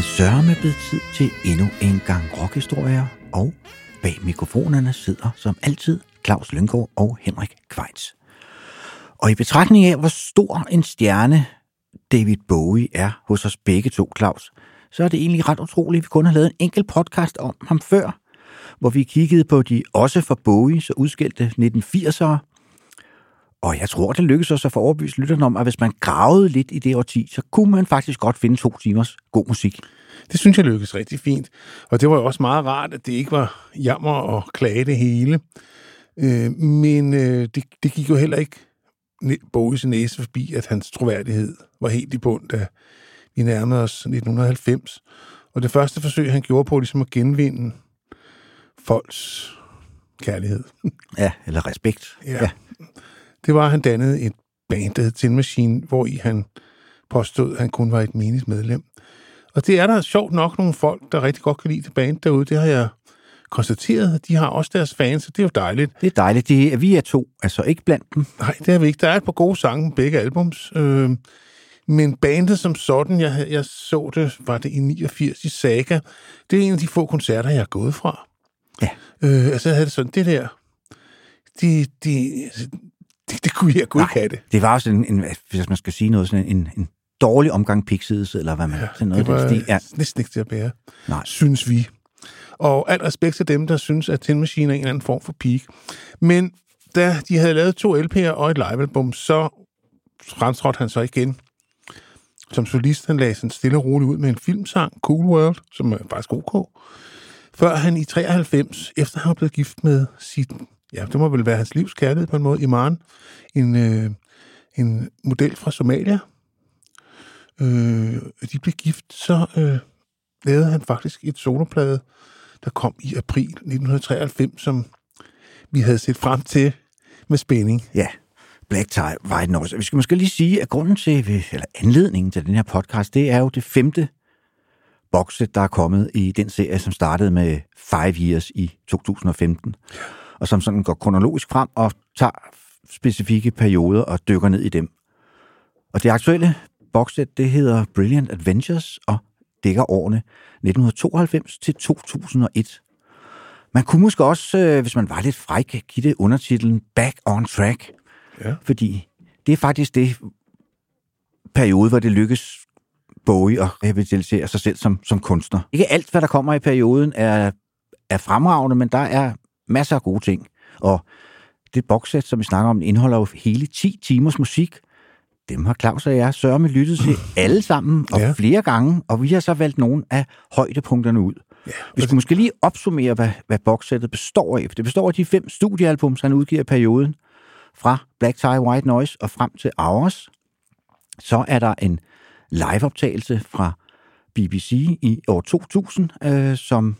Det sørme blevet tid til endnu en gang rockhistorier, og bag mikrofonerne sidder som altid Claus Lyngård og Henrik Kvejts. Og i betragtning af, hvor stor en stjerne David Bowie er hos os begge to, Claus, så er det egentlig ret utroligt, at vi kun har lavet en enkelt podcast om ham før, hvor vi kiggede på de også for Bowie så udskældte 1980'ere, og jeg tror, det lykkedes os at få overbevist lytterne om, at hvis man gravede lidt i det årti, så kunne man faktisk godt finde to timers god musik. Det synes jeg lykkedes rigtig fint. Og det var jo også meget rart, at det ikke var jammer og klage det hele. Øh, men øh, det, det gik jo heller ikke Bowies næse forbi, at hans troværdighed var helt i bund, da vi nærmede os 1990. Og det første forsøg, han gjorde på ligesom at genvinde folks kærlighed. Ja, eller respekt. Ja. ja. Det var, at han dannede et band, der hed Tin Machine, hvor i han påstod, at han kun var et menigt medlem. Og det er der sjovt nok nogle folk, der rigtig godt kan lide det band derude. Det har jeg konstateret. De har også deres fans, og det er jo dejligt. Det er dejligt. Det er, vi er to, altså ikke blandt dem. Nej, det er vi ikke. Der er et par gode sange på begge albums. Øh, men bandet som sådan, jeg, jeg så det, var det i 89 i Saga. Det er en af de få koncerter, jeg har gået fra. Ja. Øh, altså, jeg havde det sådan, det der... De, de, det, det kunne jeg kunne ikke have det. Det var også en, en, hvis man skal sige noget, sådan en, en dårlig omgang pixides, eller hvad man... Ja, sådan noget det var den. Ja. næsten ikke til at bære, Nej. synes vi. Og alt respekt til dem, der synes, at Tin Machine er en eller anden form for peak. Men da de havde lavet to LP'er og et livealbum, så fremtrådte han så igen som solist. Han lagde sådan stille og roligt ud med en filmsang, Cool World, som er faktisk ok. Før han i 93, efter han var blevet gift med sit, ja, det må vel være hans livs kærlighed på en måde, Iman, en, øh, en model fra Somalia. Øh, de blev gift, så øh, lavede han faktisk et soloplade, der kom i april 1993, som vi havde set frem til med spænding. Ja, Black Tie White Noise. Vi skal måske lige sige, at grunden til, eller anledningen til den her podcast, det er jo det femte bokset, der er kommet i den serie, som startede med Five Years i 2015, og som sådan går kronologisk frem og tager specifikke perioder og dykker ned i dem. Og det aktuelle bokset, det hedder Brilliant Adventures og dækker årene 1992 til 2001. Man kunne måske også, øh, hvis man var lidt fræk, give det undertitlen Back on Track, Ja. fordi det er faktisk det periode, hvor det lykkes Bowie at revitalisere sig selv som, som kunstner. Ikke alt, hvad der kommer i perioden, er, er fremragende, men der er masser af gode ting. Og det bokssæt, som vi snakker om, indeholder jo hele 10 timers musik. Dem har Claus og jeg sørme lyttet til alle sammen, og Ja. flere gange, og vi har så valgt nogle af højdepunkterne ud. Ja, Vi skal måske lige opsummere, hvad, hvad bokssættet består af. Det består af de fem studiealbum, han udgiver i perioden, fra Black Tie White Noise og frem til Hours. Så er der en liveoptagelse fra BBC i år 2000, øh, som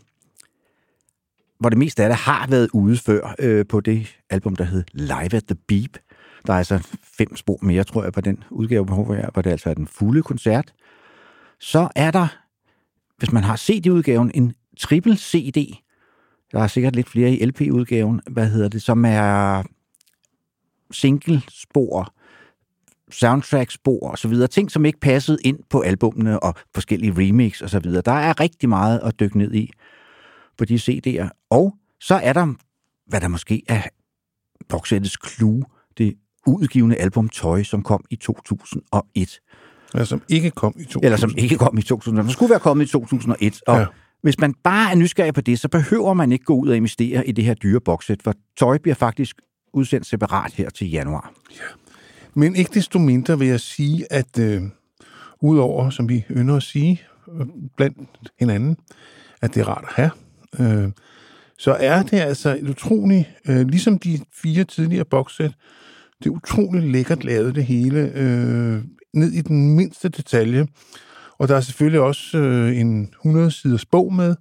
hvor det meste af det har været ude før øh, på det album, der hed Live at the Beep. Der er altså fem spor mere, tror jeg, på den udgave, hvor jeg- hvor det altså er den fulde koncert. Så er der, hvis man har CD-udgaven, en triple CD. Der er sikkert lidt flere i LP-udgaven, hvad hedder det, som er single-spor, soundtrack-spor og så videre. Ting, som ikke passede ind på albumene og forskellige remix og så videre. Der er rigtig meget at dykke ned i på de CD'er. Og så er der, hvad der måske er boksættets clue, det udgivende album Toy, som kom i 2001. Ja, som ikke kom i 2000. Eller som ikke kom i 2000. Den skulle være kommet i 2001. Og Ja. ja. hvis man bare er nysgerrig på det, så behøver man ikke gå ud og investere i det her dyre bokssæt, for Toy bliver faktisk udsendt separat her til januar. Men ikke desto mindre vil jeg sige, at øh, udover, som vi ynder at sige øh, blandt hinanden, at det er rart at have, øh, så er det altså et utroligt, øh, ligesom de fire tidligere bokssæt, det er utroligt lækkert lavet det hele, øh, ned i den mindste detalje. Og der er selvfølgelig også øh, en 100-siders bog med,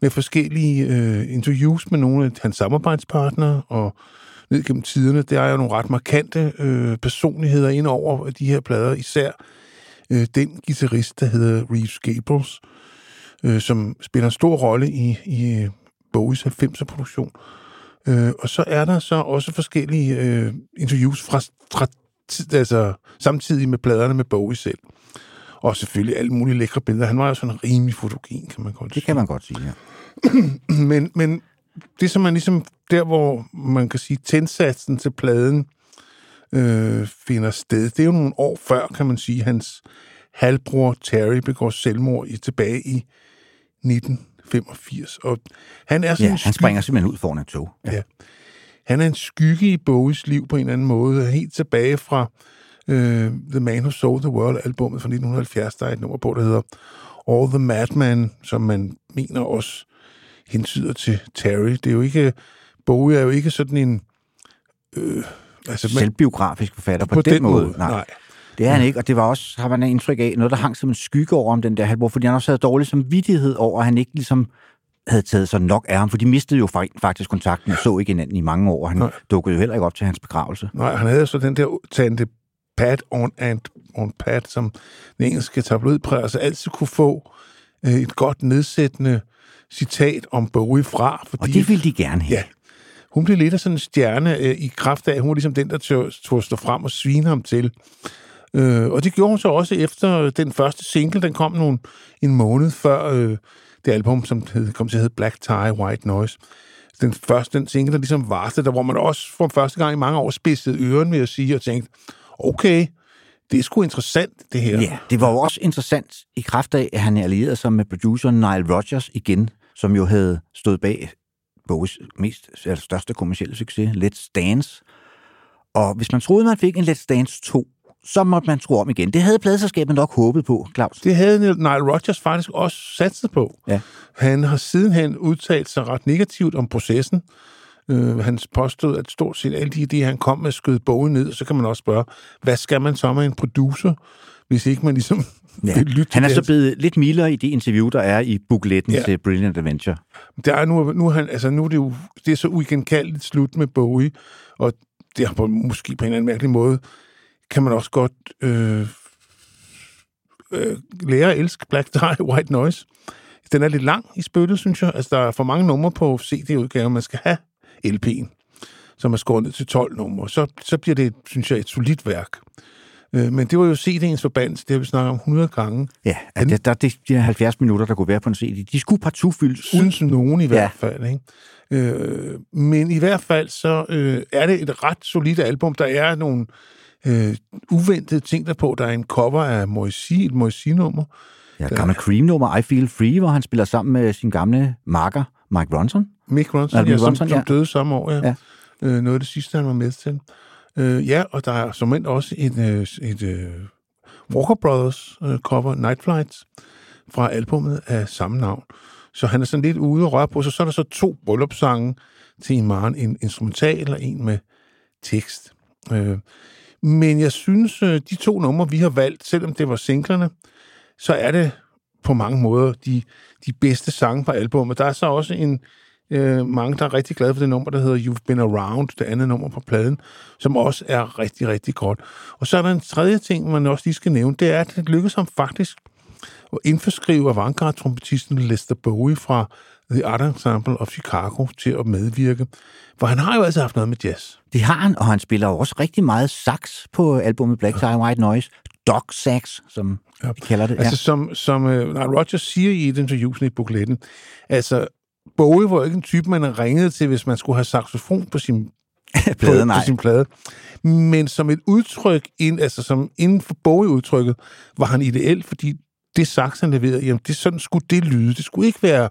med forskellige øh, interviews med nogle af hans samarbejdspartnere, og ned gennem tiderne, der er jo nogle ret markante øh, personligheder ind over de her plader, især øh, den guitarist, der hedder Reeves Gables, øh, som spiller en stor rolle i, i Bowies 90'er-produktion. Øh, og så er der så også forskellige øh, interviews fra, fra altså, samtidig med pladerne med Bowie selv. Og selvfølgelig alle mulige lækre billeder. Han var jo sådan rimelig fotogen, kan man godt sige. Det kan man godt sige, ja. men, men det, som man ligesom der, hvor man kan sige, tændsatsen til pladen øh, finder sted, det er jo nogle år før, kan man sige, hans halvbror Terry begår selvmord i, tilbage i 1985. Og han er sådan ja, han springer simpelthen ud foran et tog. Ja. ja. Han er en skygge i Bowies liv på en eller anden måde, helt tilbage fra øh, The Man Who Sold the World, albumet fra 1970, der er et nummer på, der hedder All the Madman, som man mener også hensyder til Terry. Det er jo ikke, Bowie er jo ikke sådan en... Øh, altså, Selvbiografisk forfatter på, på den, den måde. måde. Nej. nej. Det er han ikke, og det var også, har man en indtryk af, noget, der hang som en skygge over om den der halvbror, fordi han også havde dårlig samvittighed over, at han ikke ligesom havde taget sig nok af ham, for de mistede jo faktisk kontakten og så ikke hinanden i mange år. Han Nej. dukkede jo heller ikke op til hans begravelse. Nej, han havde så den der tante Pat on, and, on Pat, som den engelske tabloidpresse altid kunne få øh, et godt nedsættende citat om Bowie fra. Fordi, og det ville de gerne have. Ja. Hun blev lidt af sådan en stjerne øh, i kraft af, at hun var ligesom den, der tog stå frem og svine ham til. Øh, og det gjorde hun så også efter den første single, den kom nogle, en måned før øh, det album, som hed, kom til at hedde Black Tie, White Noise. Den første, den single, der ligesom varte, der hvor man også for første gang i mange år spidsede øren ved at sige og tænkte, okay, det er sgu interessant, det her. Ja, det var jo også interessant i kraft af, at han allierede sig med producer Nile Rodgers igen, som jo havde stået bag Bowies mest, altså største kommercielle succes, Let's Dance. Og hvis man troede, man fik en Let's Dance 2, så måtte man tro om igen. Det havde pladeselskabet nok håbet på, Claus. Det havde Nile Rodgers faktisk også satset på. Ja. Han har sidenhen udtalt sig ret negativt om processen. Øh, han påstod, at stort set alle de idéer, han kom med, skød bogen ned. Så kan man også spørge, hvad skal man så med en producer, hvis ikke man ligesom ja. vil lytte Han er så blevet lidt mildere i de interview, der er i bookletten ja. til Brilliant Adventure. Der er nu, nu, han, altså nu er det jo det er så uigenkaldeligt slut med Bowie, og det har på, måske på en eller anden mærkelig måde kan man også godt øh, øh, lære at elske Black Tie White Noise. Den er lidt lang i spyttet, synes jeg. Altså, der er for mange numre på CD-udgaven. Man skal have LP'en, som er skåret ned til 12 numre. Så, så bliver det, synes jeg, et solidt værk. Øh, men det var jo CD'ens forbandelse, det har vi snakket om 100 gange. Ja, at det, der, det de 70 minutter, der kunne være på en CD, de skulle partout fyldes. Synes nogen i hvert ja. fald, ikke? Øh, men i hvert fald så øh, er det et ret solidt album. Der er nogle øh, uventede ting der på. Der er en cover af Moisy, et Moisy-nummer. Ja, gamle Cream-nummer, I Feel Free, hvor han spiller sammen med sin gamle marker, Mike Ronson. Mick Ronson, ja, Ronson, som, ja. som døde samme år, ja. ja. Øh, noget af det sidste, han var med til. Øh, ja, og der er som også et, øh, et, et uh, Walker Brothers uh, cover, Night Flights, fra albumet af samme navn. Så han er sådan lidt ude og røre på. Så, så er der så to bryllupssange til en maren, en instrumental og en med tekst. Øh, men jeg synes, øh, de to numre, vi har valgt, selvom det var singlerne, så er det på mange måder de, de bedste sange på albumet. Der er så også en, øh, mange, der er rigtig glade for det nummer, der hedder You've Been Around, det andet nummer på pladen, som også er rigtig, rigtig godt. Og så er der en tredje ting, man også lige skal nævne, det er, at det lykkedes ham faktisk at indforskrive avantgarde-trompetisten Lester Bowie fra The Art Ensemble of Chicago til at medvirke. For han har jo altid haft noget med jazz. Det har han, og han spiller jo også rigtig meget sax på albumet Black Tie White Noise. Dog sax, som ja. vi kalder det. Altså, ja. som, som uh, Rogers siger i et interview i bukletten, altså, Bowie var ikke en type, man ringede til, hvis man skulle have saxofon på sin plade, på, på sin plade. Men som et udtryk, ind, altså som inden for Bowie-udtrykket, var han ideel, fordi det sax, han leverede, jamen det sådan skulle det lyde. Det skulle ikke være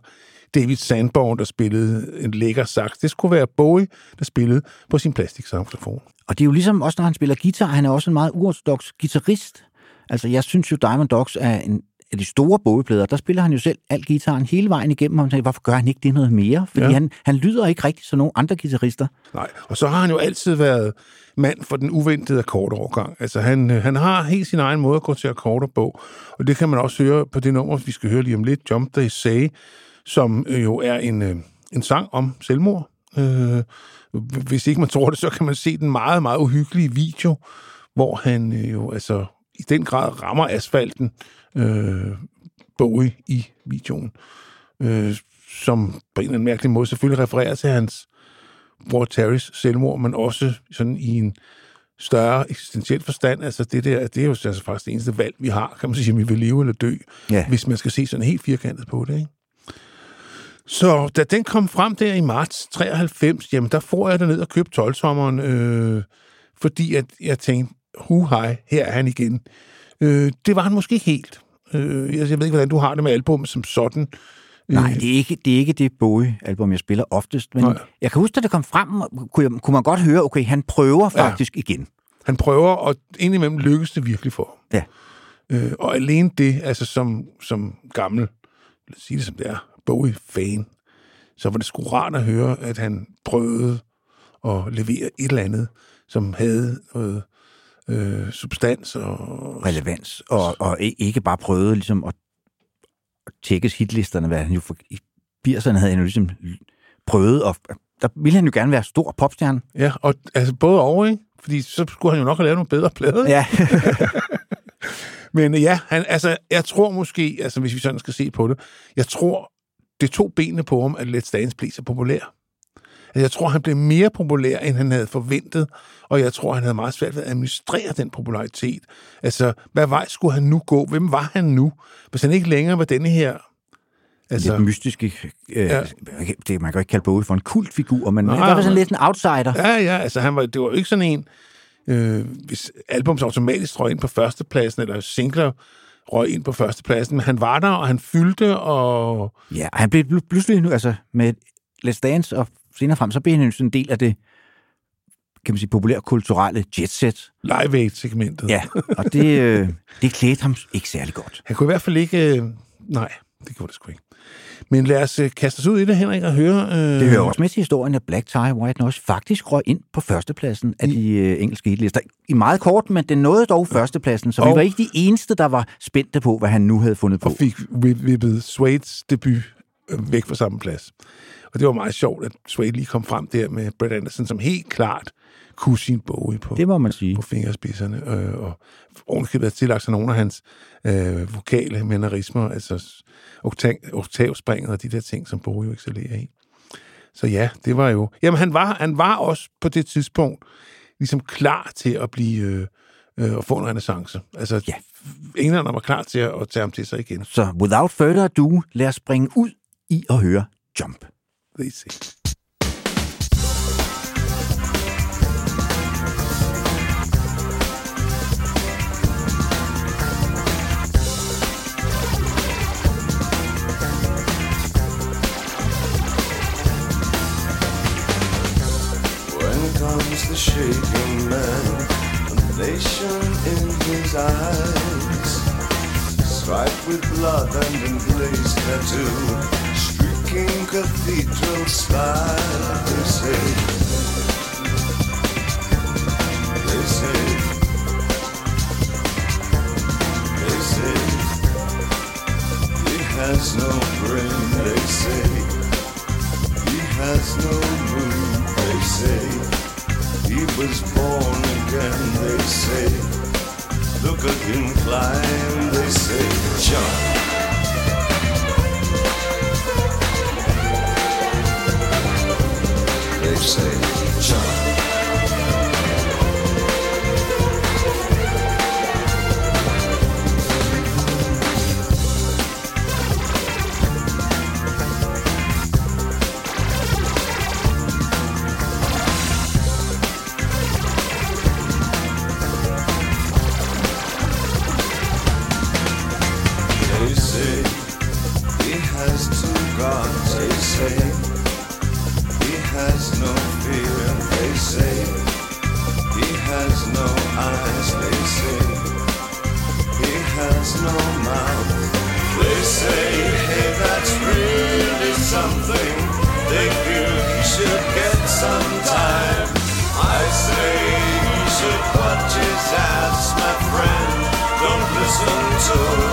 David Sandborn, der spillede en lækker sax. Det skulle være Bowie, der spillede på sin plastiksaxofon. Og det er jo ligesom også, når han spiller guitar, han er også en meget uortodox guitarist. Altså, jeg synes jo, Diamond Dogs er en af de store bogplader, der spiller han jo selv al gitaren hele vejen igennem, og man tænker, hvorfor gør han ikke det noget mere? Fordi Ja. han, han lyder ikke rigtig som nogle andre guitarister. Nej, og så har han jo altid været mand for den uventede akkordovergang. Altså, han, han har helt sin egen måde at gå til akkorder på, og det kan man også høre på det nummer, vi skal høre lige om lidt, Jump They Say, som øh, jo er en, øh, en sang om selvmord. Øh, hvis ikke man tror det, så kan man se den meget, meget uhyggelige video, hvor han øh, jo altså i den grad rammer asfalten øh, Bowie i videoen, øh, som på en eller anden mærkelig måde selvfølgelig refererer til hans bror Terrys selvmord, men også sådan i en større eksistentiel forstand. Altså det der, det er jo altså faktisk det eneste valg, vi har, kan man sige, om vi vil leve eller dø, Ja. hvis man skal se sådan helt firkantet på det, ikke? Så da den kom frem der i marts 93, jamen der får jeg ned og købte 12 øh, fordi at jeg tænkte, hu hej, her er han igen. Øh, det var han måske ikke helt. Øh, jeg, jeg ved ikke, hvordan du har det med album som sådan. Nej, det er ikke det, er ikke det Bowie-album, jeg spiller oftest, men Nej. Jeg kan huske, da det kom frem, kunne, jeg, kunne man godt høre, okay, han prøver faktisk ja. igen. Han prøver, og indimellem lykkes det virkelig for ham. Ja. Øh, og alene det, altså som, som gammel, lad os sige det som det er, Bowie-fan, så var det sgu rart at høre, at han prøvede at levere et eller andet, som havde noget øh, substans og... relevans, og, og ikke bare prøvede ligesom at, at tjekke hitlisterne, hvad han jo for, i 80'erne havde han jo ligesom prøvet, og der ville han jo gerne være stor popstjerne. Ja, og altså både over, ikke? Fordi så skulle han jo nok have lavet nogle bedre plader. Ja, Men ja, han, altså, jeg tror måske, altså hvis vi sådan skal se på det, jeg tror, det tog benene på ham, at Let's Dance blev så populær. Altså, jeg tror, han blev mere populær, end han havde forventet, og jeg tror, han havde meget svært ved at administrere den popularitet. Altså, hvad vej skulle han nu gå? Hvem var han nu? Hvis han ikke længere var denne her... altså, lidt mystiske, øh, Ja. det, man kan jo ikke kalde Bowie for en kultfigur, men Nej, det var sådan lidt en outsider. Ja, ja, altså han var, det var jo ikke sådan en, øh, hvis albums automatisk røg ind på førstepladsen, eller singler røg ind på førstepladsen, men han var der, og han fyldte, og Ja, og han blev pl- pludselig nu, altså med Let's Dance, og senere frem, så blev han jo sådan en del af det, kan man sige, populærkulturelle jetset. Live Aid-segmentet. Ja, og det, øh, det klædte ham ikke særlig godt. Han kunne i hvert fald ikke... Øh, nej, det gjorde det sgu ikke. Men lad os øh, kaste os ud i det, Henrik, og høre... Øh, Det hører også med til historien, at Black Tie White Noise faktisk røg ind på førstepladsen af de øh, engelske hitlister. I meget kort, men det nåede dog førstepladsen, så vi Og- var ikke de eneste, der var spændte på, hvad han nu havde fundet på. og fik vippet Swades debut øh, væk fra samme plads. Og det var meget sjovt, at Swade lige kom frem der med Brett Anderson, som helt klart kunne sin Bowie på. Det må man sige. på fingerspidserne, øh, og ovenikøbet har tillagt sig nogle af hans øh, vokale mannerismer, altså oktav, oktavspringet og de der ting, som Bowie jo excellerer i. Så ja, det var jo... Jamen, han var, han var også på det tidspunkt ligesom klar til at blive... Øh, øh, at få en renaissance. Altså, Ja. englænderne var klar til at, at tage ham til sig igen. Så without further ado, lad os springe ud i at høre Jump. Say. When comes the shaking man, a nation in his eyes, striped with blood and emblazed tattoo, streaking cathedral style. They say, they say, they say, he has no brain. They say. He has no mood, they say. He was born again, they say. Look at him climb, they say. Jump. They say, jump. Something. They feel should get some time. I say he should watch his ass, my friend. Don't listen to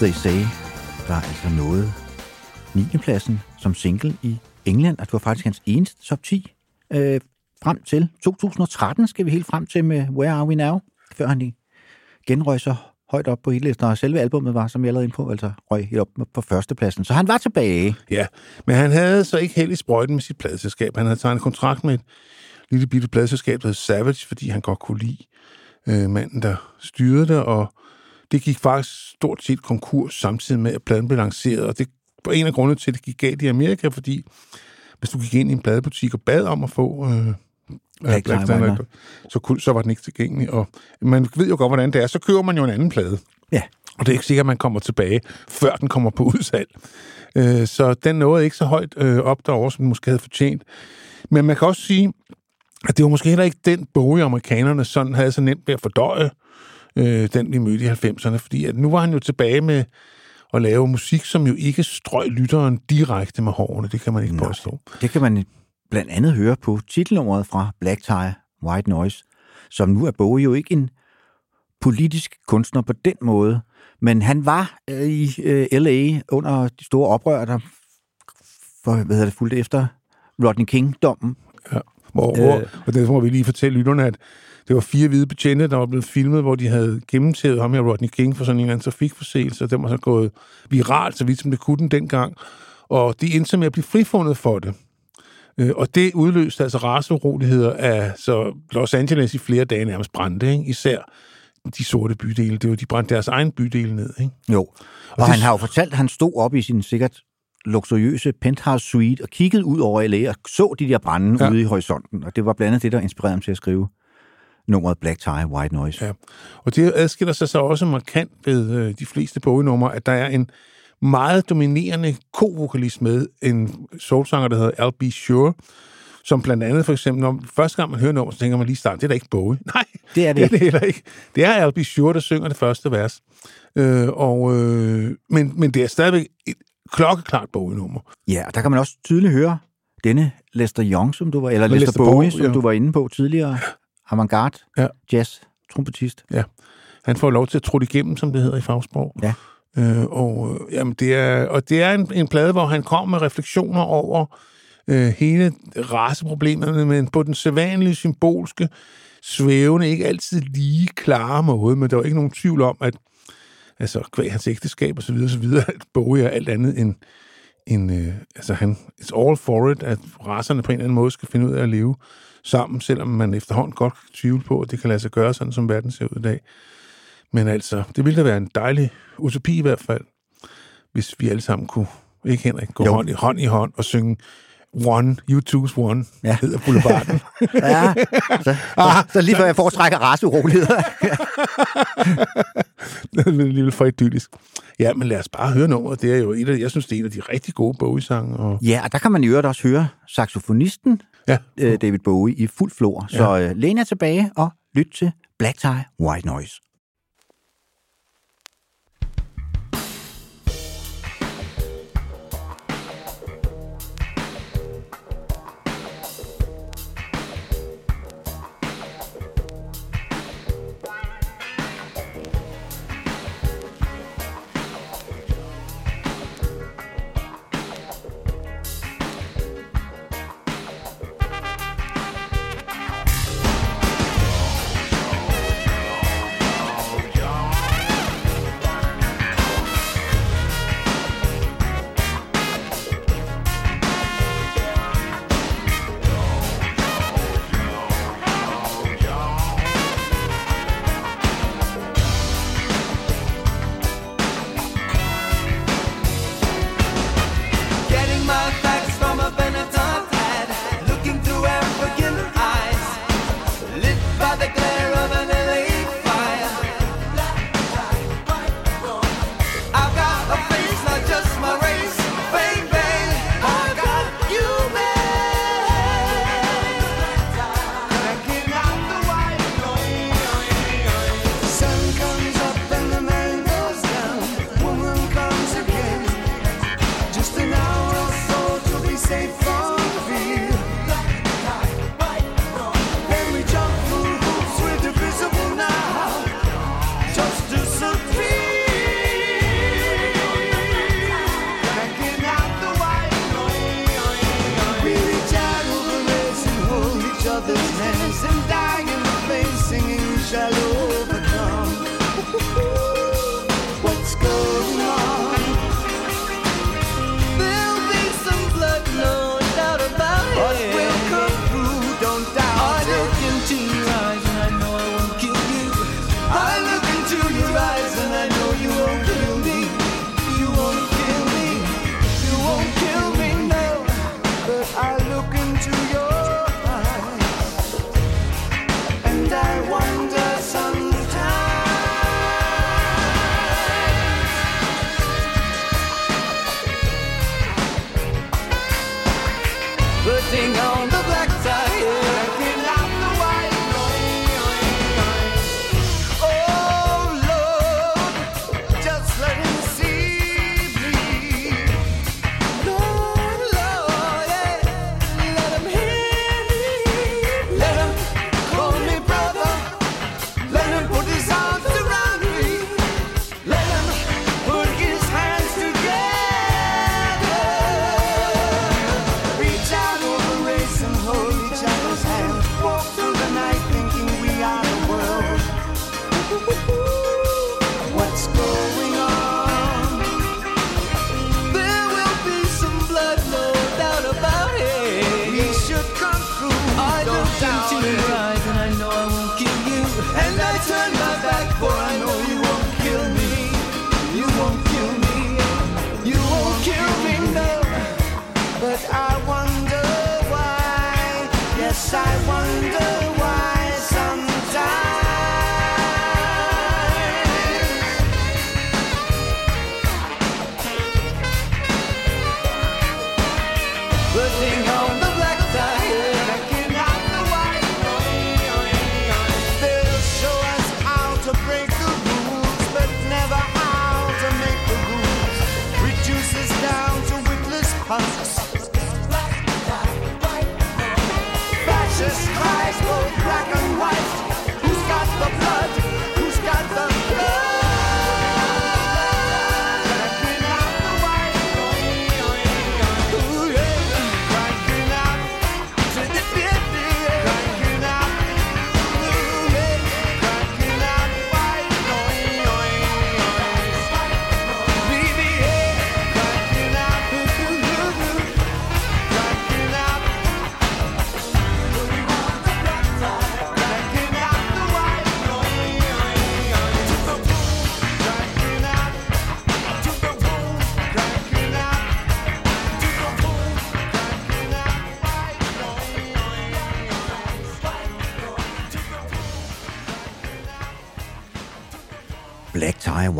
They Say, var er altså noget 9. pladsen som single i England, og det var faktisk hans eneste top 10 øh, frem til 2013 skal vi helt frem til med Where Are We Now, før han genrøg så højt op på hitlisten, og selve albumet var, som jeg lavede ind på, altså røg helt op på førstepladsen. Så han var tilbage. Ja, men han havde så ikke held i sprøjten med sit pladeselskab. Han havde tegnet kontrakt med et lille bitte pladeselskab, der hed Savage, fordi han godt kunne lide øh, manden, der styrede det, og det gik faktisk stort set konkurs samtidig med, at pladen blev lanceret, og det var en af grundene til, at det gik galt i Amerika, fordi hvis du gik ind i en pladebutik og bad om at få øh, Black Tie Tie White White, så, kunne, så var den ikke tilgængelig, og man ved jo godt, hvordan det er. Så køber man jo en anden plade. Ja, Og det er ikke sikkert, at man kommer tilbage, før den kommer på udsalg. Øh, Så den nåede ikke så højt øh, op derovre, som den måske havde fortjent. Men man kan også sige, at det var måske heller ikke den bog, amerikanerne sådan havde så nemt ved at fordøje, øh, den vi mødte i 90'erne. Fordi at nu var han jo tilbage med at lave musik, som jo ikke strøg lytteren direkte med hårene. Det kan man ikke Nej. påstå. det kan man blandt andet høre på titelnummeret fra Black Tie White Noise, som nu er Bowie jo ikke en politisk kunstner på den måde, men han var øh, i øh, L.A. under de store oprør, der for, hvad hedder det, fulgte efter Rodney King-dommen. Ja. Hvor, Øh. og det må vi lige fortælle lytterne, at det var fire hvide betjente, der var blevet filmet, hvor de havde gennemtævet ham her, Rodney King, for sådan en eller anden trafikforseelse, og den var så gået viralt, så vidt som det kunne den dengang. Og de endte med at blive frifundet for det. Øh, Og det udløste altså raceroligheder af så Los Angeles i flere dage nærmest brændte, ikke? især de sorte bydele. Det var, de brændte deres egen bydele ned. Ikke? Jo. Og, og det- han har jo fortalt, at han stod op i sin sikkert luksuriøse penthouse suite og kiggede ud over LA og så de der brænde. Ja. ude i horisonten. Og det var blandt andet det, der inspirerede ham til at skrive nummeret Black Tie, White Noise. Ja. Og det adskiller sig så også markant ved øh, de fleste bogenumre, at der er en meget dominerende ko-vokalist med, en soulsanger, der hedder Al.B. Sure, som blandt andet for eksempel, når første gang man hører nummer, så tænker man lige start, det er da ikke Bowie. Nej, Det er det det er det ikke. heller ikke. Det er Al.B. Sure, der synger det første vers. Øh, og, øh, men, men det er stadigvæk et klokkeklart Bowie-nummer. Ja, og der kan man også tydeligt høre denne Lester Young, som du var, eller Lester, Lester Bowie, Bowie, som ja. du var inde på tidligere. Avantgarde, Ja. jazz, trompetist. Han får lov til at trutte igennem, som det hedder i fagsprog. Ja. Øh, og, øh, jamen, det er, og det er en, en plade, hvor han kommer med refleksioner over øh, hele raceproblemerne, men på den sædvanlige, symbolske, svævende, ikke altid lige klare måde, men der er jo ikke nogen tvivl om, at altså, kvæg hans ægteskab og så videre, så videre, at Bowie er alt andet end, end øh, altså han, it's all for it, at racerne på en eller anden måde skal finde ud af at leve sammen, selvom man efterhånden godt kan tvivle på, at det kan lade sig gøre sådan, som verden ser ud i dag. Men altså, det ville da være en dejlig utopi i hvert fald, hvis vi alle sammen kunne, ikke Henrik, gå Jo. hånd i hånd i hånd og synge One, You Choose One, ja. Hedder Boulevarden. Ja, så, så, så lige før jeg foretrækker raceuroligheder. det er alligevel for idyllisk. Ja, men lad os bare høre nummeret. Det er jo et af, jeg synes, det er en af de rigtig gode Bowie-sange. Og, ja, og der kan man i øvrigt også høre saxofonisten ja, øh, David Bowie i fuld flor. Så øh, læn jer tilbage og lyt til Black Tie White Noise.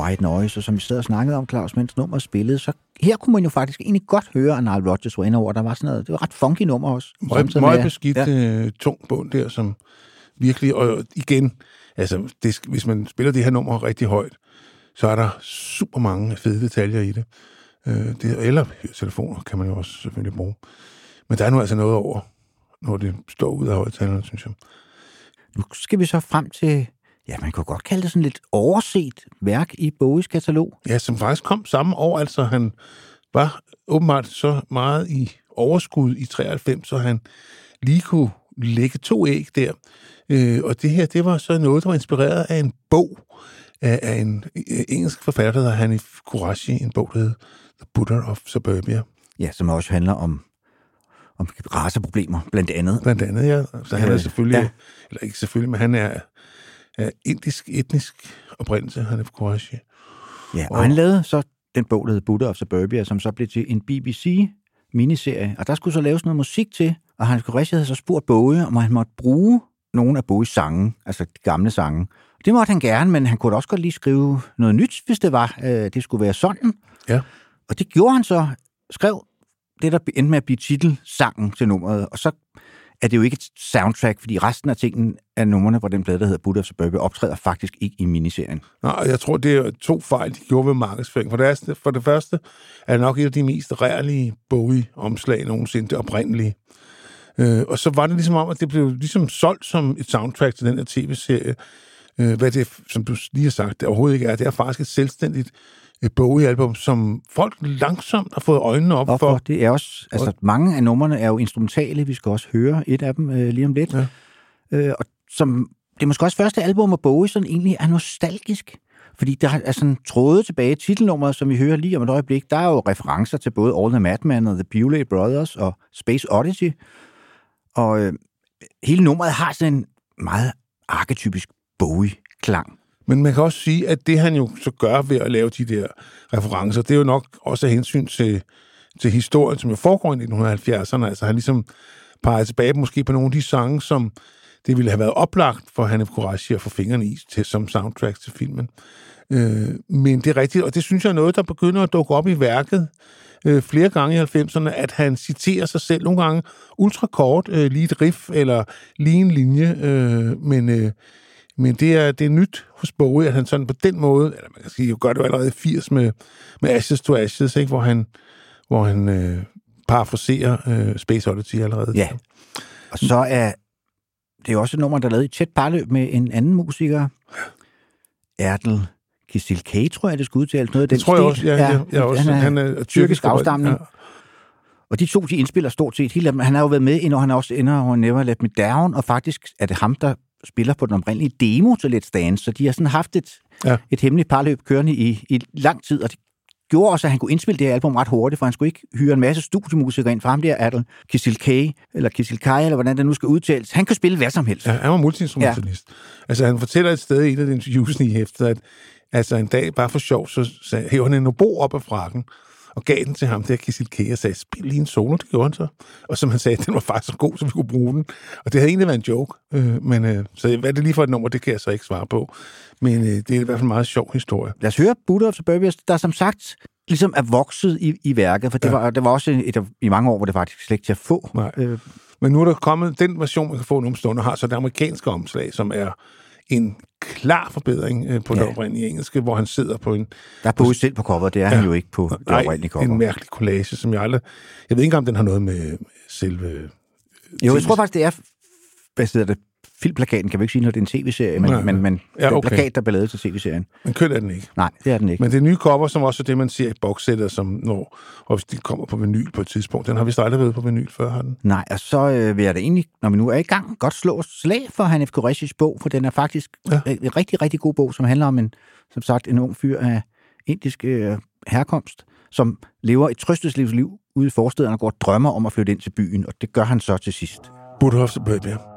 White Noise, og som vi sad og snakkede om, Claus, mens nummer spillede, så her kunne man jo faktisk egentlig godt høre, at Nile Rodgers var inde over. Der var sådan noget, det var ret funky nummer også. Meget, meget beskidt, Ja. ja. øh, tung bund der, som virkelig, og igen, altså, det, hvis man spiller det her nummer rigtig højt, så er der super mange fede detaljer i det. Øh, det eller telefoner kan man jo også selvfølgelig bruge. Men der er nu altså noget over, når det står ud af højtalerne, synes jeg. Nu skal vi så frem til, ja, man kunne godt kalde det sådan lidt overset værk i Bowies katalog. Ja, som faktisk kom samme år, altså han var åbenbart så meget i overskud i 93, så han lige kunne lægge to æg der. Øh, og det her, det var så noget, der var inspireret af en bog af, af en øh, engelsk forfatter, der hedder Hanif Kurashi, en bog, der hedder The Buddha of Suburbia. Ja, som også handler om, om raceproblemer, blandt andet. Blandt andet, ja. Så han er Øh, selvfølgelig, ja. eller ikke selvfølgelig, men han er, er indisk, etnisk oprindelse, Hanif Kurashi. Ja, og han lavede så den bog, der hed Buddha of Suburbia, som så blev til en BBC-miniserie. Og der skulle så laves noget musik til, og Hans Koresh havde så spurgt Bowie, om han måtte bruge nogle af Bowies sange, altså de gamle sange. Det måtte han gerne, men han kunne også godt lige skrive noget nyt, hvis det var, øh, det skulle være sådan. Ja. Og det gjorde han så, skrev det, der endte med at blive titelsangen til nummeret, og så er det jo ikke et soundtrack, fordi resten af tingene af numrene på den plade, der hedder Buddha of Suburbia, optræder faktisk ikke i miniserien. Nej, jeg tror, det er to fejl, de gjorde ved markedsføring. For det, er, for det første er det nok et af de mest rærlige Bowie-omslag nogensinde, det oprindelige. Øh, og så var det ligesom om, at det blev ligesom solgt som et soundtrack til den her tv-serie. Øh, hvad det, som du lige har sagt, det overhovedet ikke er. Det er faktisk et selvstændigt Bowie-album, som folk langsomt har fået øjnene op Hvorfor? for. Det er også, altså mange af numrene er jo instrumentale, vi skal også høre et af dem øh, lige om lidt. Ja. Øh, og som, det er måske også første album, hvor Bowie sådan egentlig er nostalgisk. Fordi der er sådan tråde tilbage i titelnummeret, som vi hører lige om et øjeblik. Der er jo referencer til både All the Madman og The Bewley Brothers og Space Odyssey. Og øh, hele nummeret har sådan en meget arketypisk Bowie-klang. Men man kan også sige, at det han jo så gør ved at lave de der referencer, det er jo nok også af hensyn til, til historien, som jo foregår i 1970'erne. Altså han ligesom peger tilbage måske på nogle af de sange, som det ville have været oplagt for Hanif Kurashi at få fingrene i til, som soundtrack til filmen. Øh, men det er rigtigt, og det synes jeg er noget, der begynder at dukke op i værket øh, flere gange i 90'erne, at han citerer sig selv nogle gange ultra kort, øh, lige et riff eller lige en linje, øh, men, øh, men det er, det er nyt hos Bowie, at han sådan på den måde, eller man kan sige, jo gør det jo allerede i 80 med, med Ashes to Ashes, ikke? hvor han, hvor han øh, parafraserer øh, Space Oddity allerede. Ja. Og så er det er også et nummer, der er lavet i tæt parløb med en anden musiker. Erdel Kisil K, tror jeg, det skal udtales. Noget af den Det tror jeg stil. også, ja, ja, ja, også, han er, han er tyrkisk tyrkisk afstamning. Ja. Og de to, de indspiller stort set hele Han har jo været med, indtil han også ender over Never Let Me Down, og faktisk er det ham, der spiller på den oprindelige demo til Let's Dance, så de har sådan haft et, Ja. et hemmeligt parløb kørende i, i lang tid, og det gjorde også, at han kunne indspille det her album ret hurtigt, for han skulle ikke hyre en masse studiemusikere ind, for ham der er der Kisil K, eller Kisil Kai, eller hvordan det nu skal udtales. Han kan spille hvad som helst. Ja, han var multiinstrumentalist. Ja. Altså, han fortæller et sted i et af de interviews i hæftet, at altså, en dag, bare for sjov, så sagde, hæver han en obo op af frakken, og gav den til ham der Kisil K, og sagde, spil lige en solo, det gjorde han så. Og som han sagde, den var faktisk så god, så vi kunne bruge den. Og det havde egentlig været en joke, øh, men øh, så hvad det lige for et nummer, det kan jeg så ikke svare på. Men øh, det er i hvert fald en meget sjov historie. Lad os høre Buddha of Suburbia, der som sagt ligesom er vokset i, i værket, for det, Ja. var, det var også et, af- i mange år, hvor det faktisk slet ikke til at få. Nej. Øh, Men nu er der kommet, den version, man kan få nogle stunder, har så det amerikanske omslag, som er en klar forbedring øh, på ja. Det oprindelige engelske, hvor han sidder på en der er Bowie selv på coveret, det er ja. han jo ikke på det Nej, oprindelige cover. en mærkelig collage, som jeg aldrig... Jeg ved ikke, om den har noget med selve... Jo, jeg tror faktisk, det er, hvad hedder det, filmplakaten, kan vi ikke sige, når det er en tv-serie, men, Nej. men, men Ja, ja, den okay. plakat, der blev lavet til tv-serien. Men køn er den ikke. Nej, det er den ikke. Men det nye cover, som også er det, man ser i boxsættet, som når, og hvis de kommer på vinyl på et tidspunkt, den har vi aldrig været på vinyl før, har den? Nej, og så øh, vil jeg da egentlig, når vi nu er i gang, godt slå slag for Hanif Kureshis bog, for den er faktisk Ja. ja. en rigtig, rigtig god bog, som handler om en, som sagt, en ung fyr af indisk øh, herkomst, som lever et trøsteslivsliv ude i forstederne og går og drømmer om at flytte ind til byen, og det gør han så til sidst. Suburbia. Living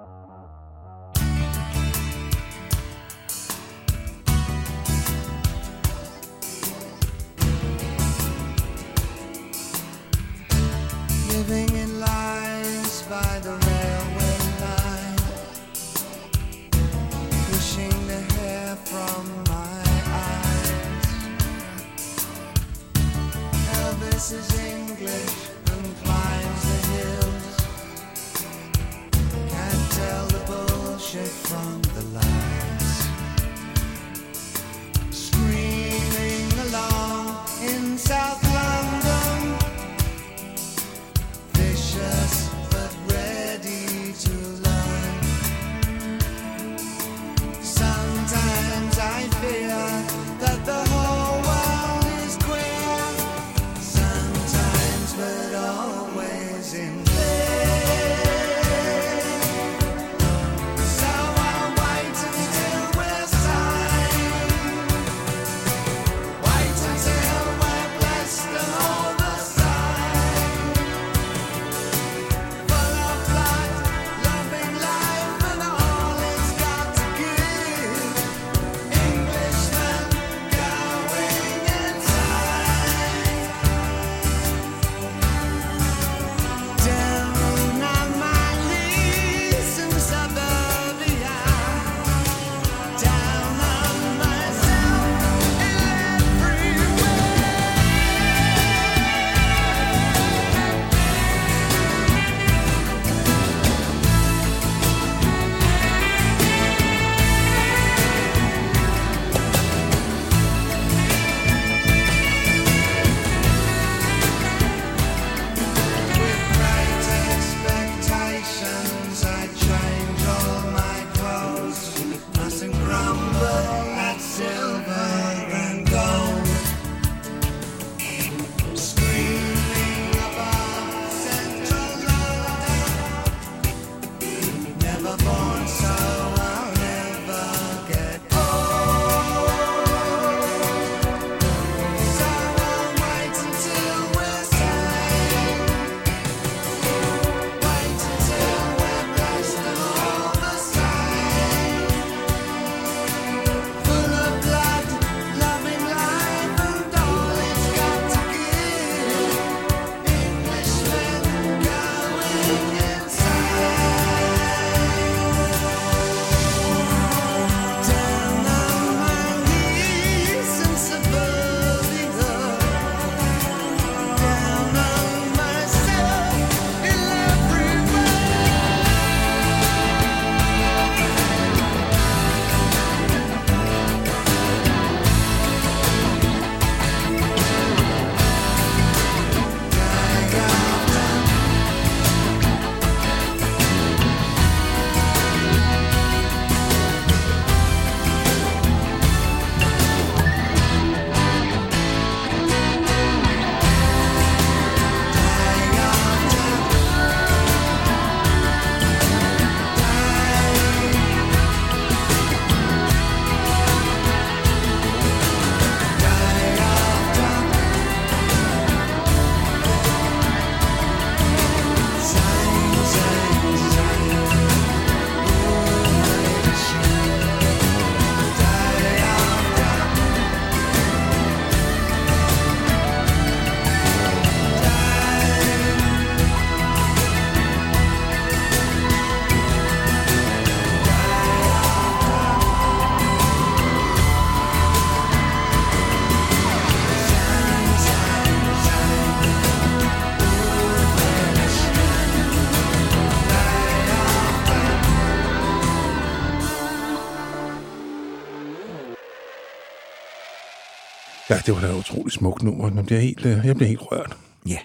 det var da et utroligt smukt nummer. Man bliver helt, øh, jeg bliver helt rørt. Ja.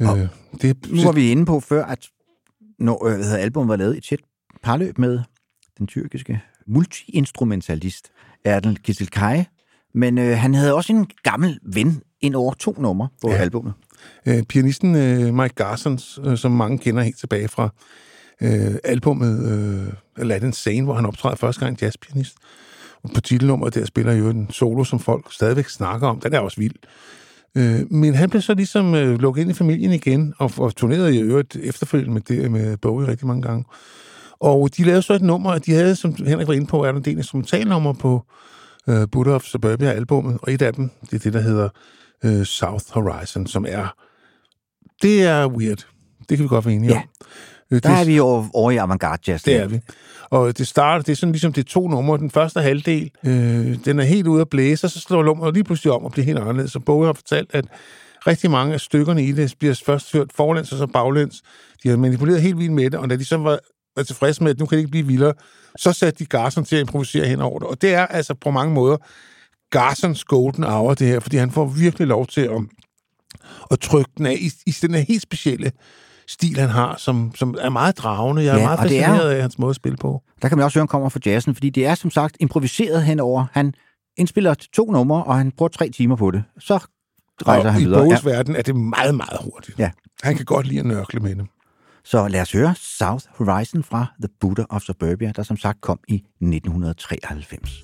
Øh, det, Nu var vi inde på før, at når øh, hvad albumet var lavet i et tæt parløb med den tyrkiske multiinstrumentalist Erdal Kizilkay, men øh, han havde også en gammel ven ind over to numre på ja. Albumet. øh, pianisten øh, Mike Garsons, øh, som mange kender helt tilbage fra øh, albummet øh, Aladdin Sane, hvor han optræder første gang jazzpianist. Og på titelnummeret der spiller jo en solo, som folk stadigvæk snakker om. Den er også vild. Øh, men han blev så ligesom øh, lukket ind i familien igen, og, og turnerede i øvrigt efterfølgende med, det, med Bowie rigtig mange gange. Og de lavede så et nummer, at de havde, som Henrik var inde på, er der en del instrumentalnummer på øh, Buddha of Suburbia-albummet, og et af dem, det er det, der hedder øh, South Horizon, som er, det er weird. Det kan vi godt være enige Ja. om. Øh, Der er vi over, over i avantgarde jazz. det er vi. Og det starter, det er sådan ligesom det er to numre. Den første halvdel, øh, den er helt ude at blæse, og så slår nummeret lige pludselig om og bliver helt anderledes. Så Bowie har fortalt, at rigtig mange af stykkerne i det bliver først ført forlæns og så baglæns. De har manipuleret helt vildt med det, og da de så var, var tilfredse med, at nu kan det ikke blive vildere, så satte de Garson til at improvisere hen over det. Og det er altså på mange måder Garsons golden hour, det her, fordi han får virkelig lov til at, at trykke den af i, i den her helt specielle stil, han har, som, som er meget dragende. Jeg er Ja, meget det er- fascineret af hans måde at spille på. Der kan man også høre, han kommer fra jazzen, fordi det er som sagt improviseret henover. Han indspiller to numre, og han bruger tre timer på det. Så rejser og han i videre. Boges verden er det meget, meget hurtigt. Ja. Han kan godt lide at nørkle med det. Så lad os høre South Horizon fra The Buddha of Suburbia, der som sagt kom i 1993.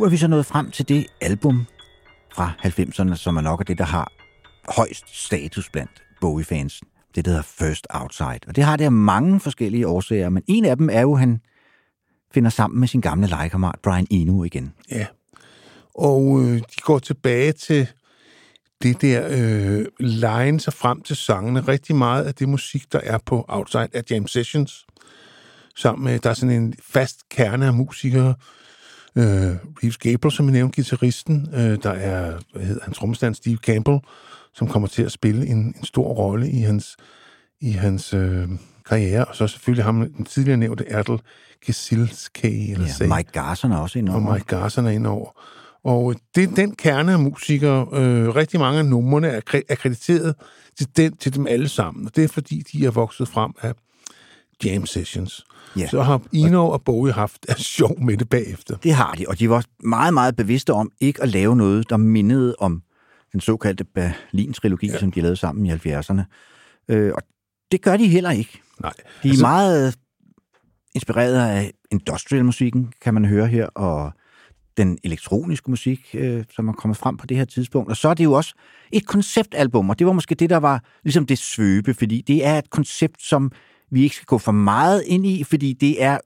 Nu er vi så nået frem til det album fra 90'erne, som er nok af det, der har højst status blandt Bowie-fans. Det, der hedder First Outside. Og det har det af mange forskellige årsager, men en af dem er jo, at han finder sammen med sin gamle legekammerat Brian Eno igen. Ja. Og øh, de går tilbage til det der øh, lejen sig frem til sangene. Rigtig meget af det musik, der er på Outside er Jam Sessions. Sammen med, der er sådan en fast kerne af musikere. Øh, Reeves Gabriel, som jeg nævnte, gitarristen. Øh, der er, hvad hedder han, trommestand Steve Campbell, som kommer til at spille en, en stor rolle i hans, i hans øh, karriere. Og så selvfølgelig ham, den tidligere nævnte Erdal Kesilske, eller Ja, Mike Garson er også og enorm. Mike Garson er indover. Og det er den kerne af musikere. Øh, rigtig mange af numrene er kre- akkrediteret til, den, til dem alle sammen. Og det er fordi, de er vokset frem af jam sessions. Ja. Så har Eno og Bowie haft er sjov med det bagefter. Det har de, og de var meget, meget bevidste om ikke at lave noget, der mindede om den såkaldte Berlin-trilogi, ja. som de lavede sammen i 70'erne. Øh, og det gør de heller ikke. Nej. De er altså, meget inspireret af industrial-musikken, kan man høre her, og den elektroniske musik, øh, som er kommet frem på det her tidspunkt. Og så er det jo også et konceptalbum, og det var måske det, der var ligesom det svøbe, fordi det er et koncept, som vi ikke skal gå for meget ind i, fordi det er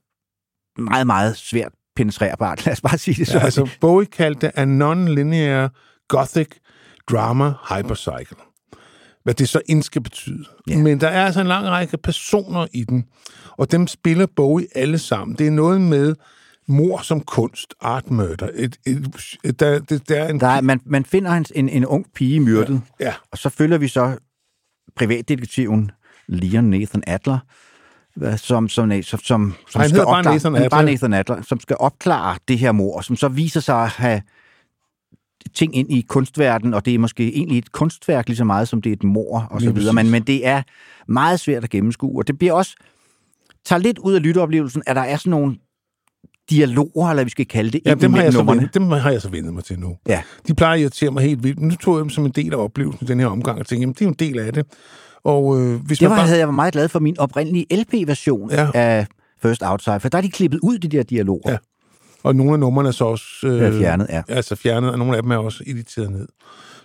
meget, meget svært penetrerbart. Lad os bare sige det så. Ja, altså, Bowie kaldte det a non-linear gothic drama hypercycle. Hvad det så end skal betyde. Ja. Ja. Men der er altså en lang række personer i den, og dem spiller Bowie alle sammen. Det er noget med mor som kunst, art murder. Et, et, et, der, det, der er en... Der er, man, man finder en, en, en ung pige myrdet, Ja, og så følger vi så privatdetektiven Leon Nathan Adler, som, som, som, som, som Han skal hedder bare opklare, Nathan han er bare Adler. Nathan Adler, som skal opklare det her mor, som så viser sig at have ting ind i kunstverden, og det er måske egentlig et kunstværk lige så meget, som det er et mor og så videre, men, men det er meget svært at gennemskue, og det bliver også tager lidt ud af lytteoplevelsen, at der er sådan nogle dialoger, eller vi skal kalde det, ja dem, har jeg så vendt, dem har jeg så vendt mig til nu. Ja. De plejer at irritere mig helt vildt, men nu tog jeg dem som en del af oplevelsen den her omgang, og tænkte, jamen, det er jo en del af det. Og øh, hvis Det man var, bare... havde jeg var meget glad for min oprindelige LP-version Ja. af First Outside, for der er de klippet ud, de der dialoger. Ja. Og nogle af numrene er så også... Øh, Er fjernet, ja. Altså fjernet, og nogle af dem er også editeret ned.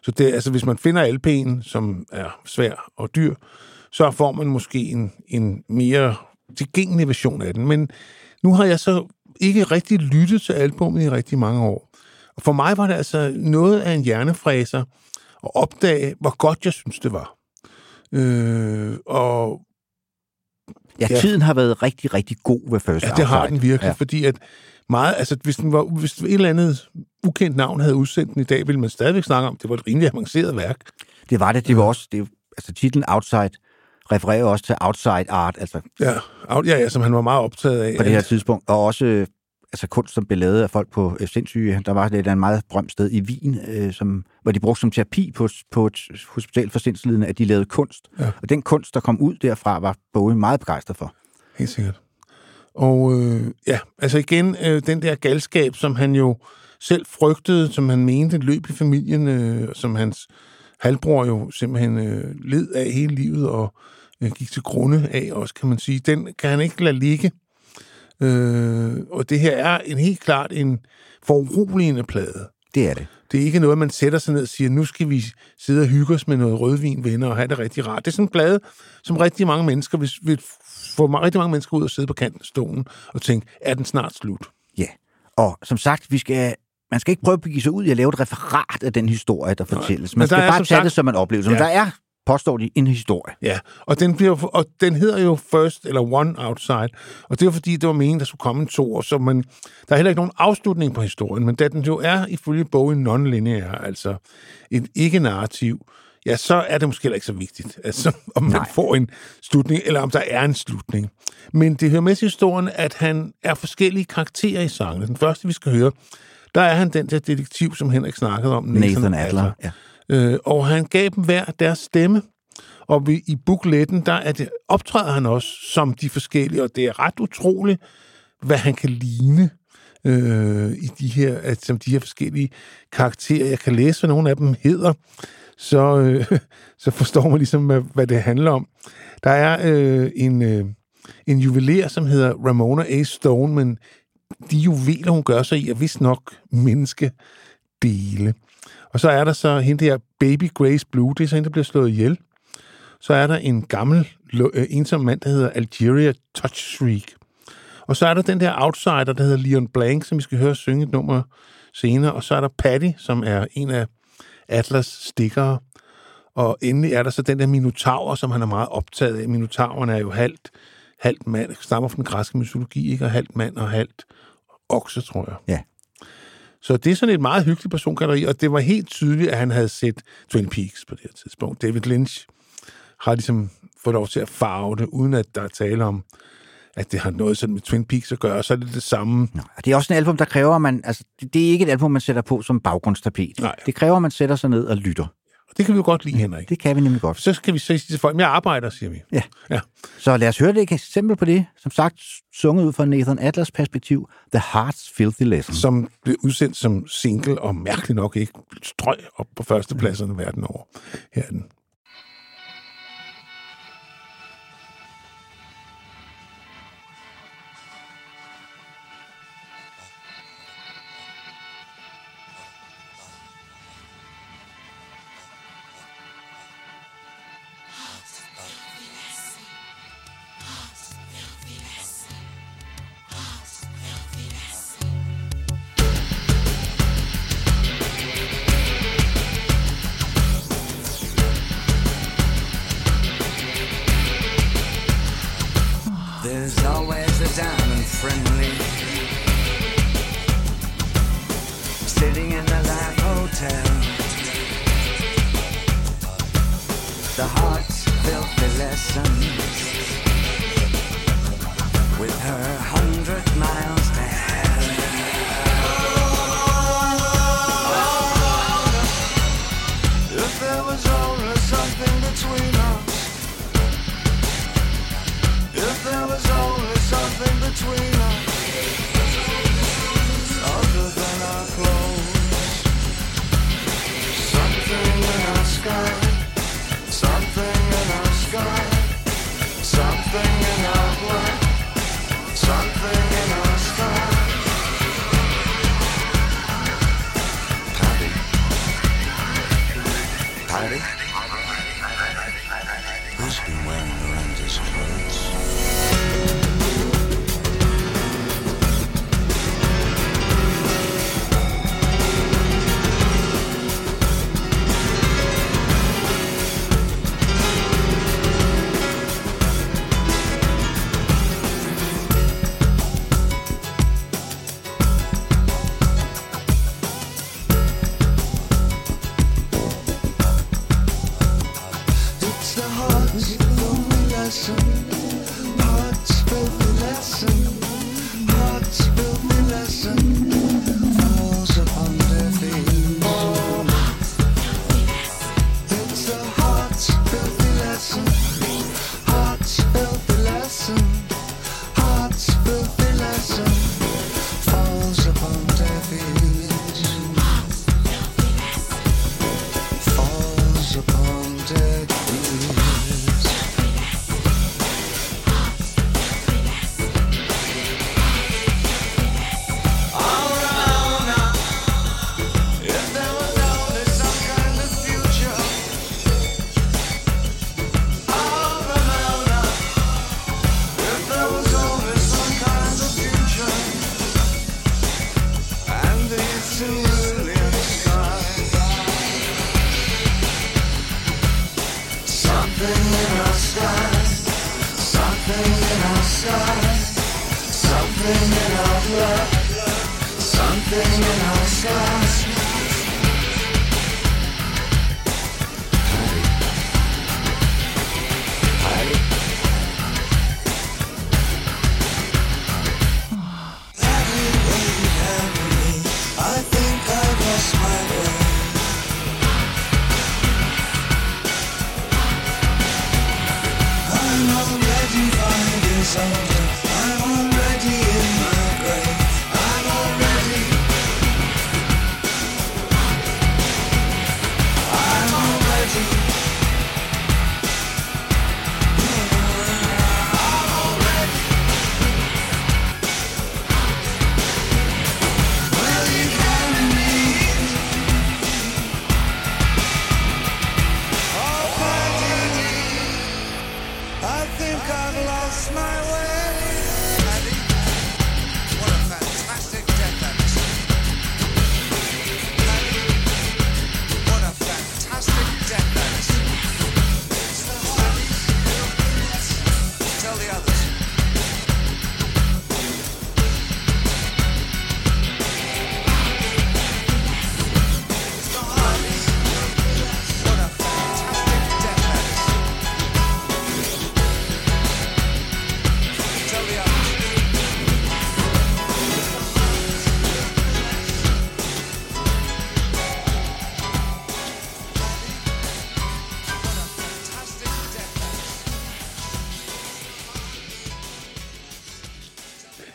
Så det, altså, hvis man finder LP'en, som er svær og dyr, så får man måske en, en mere tilgængelig version af den. Men nu har jeg så ikke rigtig lyttet til albummet i rigtig mange år. Og for mig var det altså noget af en hjernefræser at opdage, hvor godt jeg synes, det var. Øh, og Ja, Ja. tiden har været rigtig, rigtig god ved First Ja, det har den virkelig, ja. Fordi at meget, altså hvis, den var, hvis et eller andet ukendt navn havde udsendt den i dag, ville man stadigvæk snakke om, det var et rimelig avanceret værk. Det var det. Det var også, det, altså titlen Outside refererer også til Outside Art, altså Ja, Out- ja, ja som han var meget optaget af. på det her tidspunkt, og også altså kunst, som blev lavet af folk på øh, sindssyge. Der var det der en meget berømt sted i Wien, øh, som, hvor de brugte som terapi på, på et hospital for sindslidende, at de lavede kunst. Ja. Og den kunst, der kom ud derfra, var Bowie meget begejstret for. Helt sikkert. Og øh, ja, altså igen, øh, den der galskab, som han jo selv frygtede, som han mente løb i familien, øh, som hans halvbror jo simpelthen øh, led af hele livet og øh, gik til grunde af også, kan man sige. Den kan han ikke lade ligge. Øh, og det her er en helt klart en foruroligende plade. Det er det. Det er ikke noget, man sætter sig ned og siger, nu skal vi sidde og hygge os med noget rødvin, venner, og have det rigtig rart. Det er sådan en plade, som rigtig mange mennesker vil, vil få rigtig mange mennesker ud og sidde på kanten af stolen og tænke, er den snart slut? Ja. Og som sagt, vi skal, man skal ikke prøve at begive sig ud i at lave et referat af den historie, der fortælles. Man men der skal bare tage sagt- det som en oplevelse. Men Ja. der er, påstår de, en historie. Ja, og den, bliver, og den hedder jo First eller One Outside, og det er fordi, det var meningen, der skulle komme en to, så man, der er heller ikke nogen afslutning på historien, men da den jo er ifølge bogen non-linear, altså et ikke-narrativ, ja, så er det måske heller ikke så vigtigt, altså, om man Nej. får en slutning, eller om der er en slutning. Men det hører med til historien, at han er forskellige karakterer i sangene. Den første, vi skal høre, der er han den der detektiv, som Henrik snakkede om, Nathan Adler. Ja. Øh, og han gav dem hver deres stemme. Og vi, i bukletten, der er det, optræder han også som de forskellige, og det er ret utroligt, hvad han kan ligne øh, i de her, at, som de her forskellige karakterer. Jeg kan læse, hvad nogle af dem hedder, så, øh, så forstår man ligesom, hvad, hvad det handler om. Der er øh, en, øh, en juveler, som hedder Ramona A. Stone, men de juveler, hun gør sig i, er vist nok menneskedele. Og så er der så hende der Baby Grace Blue, det er så hende, der bliver slået ihjel. Så er der en gammel, øh, ensom mand, der hedder Algeria Touch Shriek. Og så er der den der outsider, der hedder Leon Blank, som vi skal høre synge et nummer senere. Og så er der Patty, som er en af Atlas stikkere. Og endelig er der så den der Minotaur, som han er meget optaget af. Minotauren er jo halvt, halvt mand, stammer fra den græske mytologi, ikke? og halvt mand og halvt okse, tror jeg. Ja. Så det er sådan et meget hyggeligt persongalleri, og det var helt tydeligt, at han havde set Twin Peaks på det her tidspunkt. David Lynch har ligesom fået lov til at farve det, uden at der er tale om, at det har noget sådan med Twin Peaks at gøre. Så er det det samme. Nå, det er også en album, der kræver, at man... Altså, det, det er ikke et album, man sætter på som baggrundstapet. Nej. Det kræver, at man sætter sig ned og lytter. Og det kan vi jo godt lide, Henrik. Det kan vi nemlig godt. Så skal vi sige til folk, jeg arbejder, siger vi. Ja. Ja. Så lad os høre det et eksempel på det. Som sagt, sunget ud fra Nathan Atlas perspektiv. The Heart's Filthy Lesson. Som blev udsendt som single, og mærkeligt nok ikke strøg op på førstepladserne verden over. Her er den.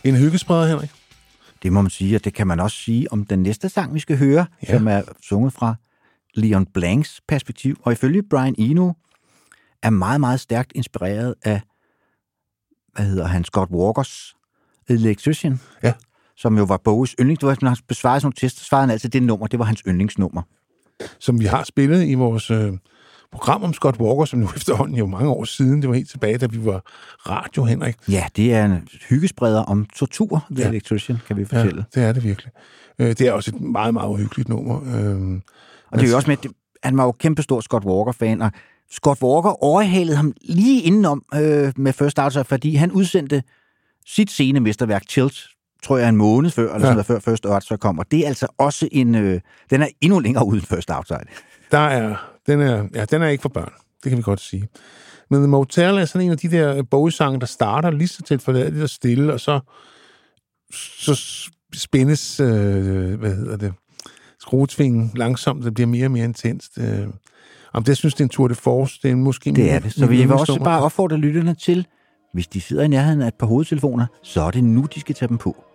En hyggespreder, Henrik. Det må man sige, og det kan man også sige om den næste sang, vi skal høre, Ja. som er sunget fra Leon Blanks perspektiv. Og ifølge Brian Eno er meget, meget stærkt inspireret af, hvad hedder han, Scott Walkers Electrician. Ja. Som jo var Bowies yndlings. Det var, når han besvarede sådan nogle tester, svarede han altid det nummer. Det var hans yndlingsnummer. som vi har spillet i vores øh, program om Scott Walker, som nu efterhånden jo mange år siden, det var helt tilbage, da vi var radio, Henrik. Ja, det er en hyggespreder om tortur, The Ja. Electrician, kan vi fortælle. Ja, det er det virkelig. Øh, det er også et meget, meget uhyggeligt nummer. Øh, Og det er jo også med, at han var jo kæmpestor Scott Walker-fan, og Scott Walker overhalede ham lige indenom øh, med First Outsider, fordi han udsendte sit scenemesterværk Tilt, tror jeg, en måned før, eller Ja. sådan noget, før First Outsider kom. Og det er altså også en... Øh, den er endnu længere uden First Outsider. der er, den, er, ja, den er ikke for børn. Det kan vi godt sige. Men Motel er sådan en af de der Bowie-sange, der starter lige så tæt forladeligt og stille, og så, så spændes, øh, hvad hedder det, skruetvingen langsomt, det bliver mere og mere intenst. Øh, om det, synes, det er en tour de force. Det er måske Det er det. Så vi vil også bare opfordre lytterne til, hvis de sidder i nærheden af et par hovedtelefoner, så er det nu, de skal tage dem på.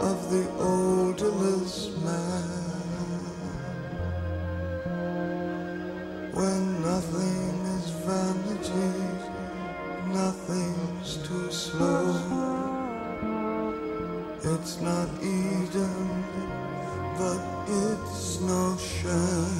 Of the oldest man. When nothing is vanity, nothing's too slow. It's not Eden, but it's no shame.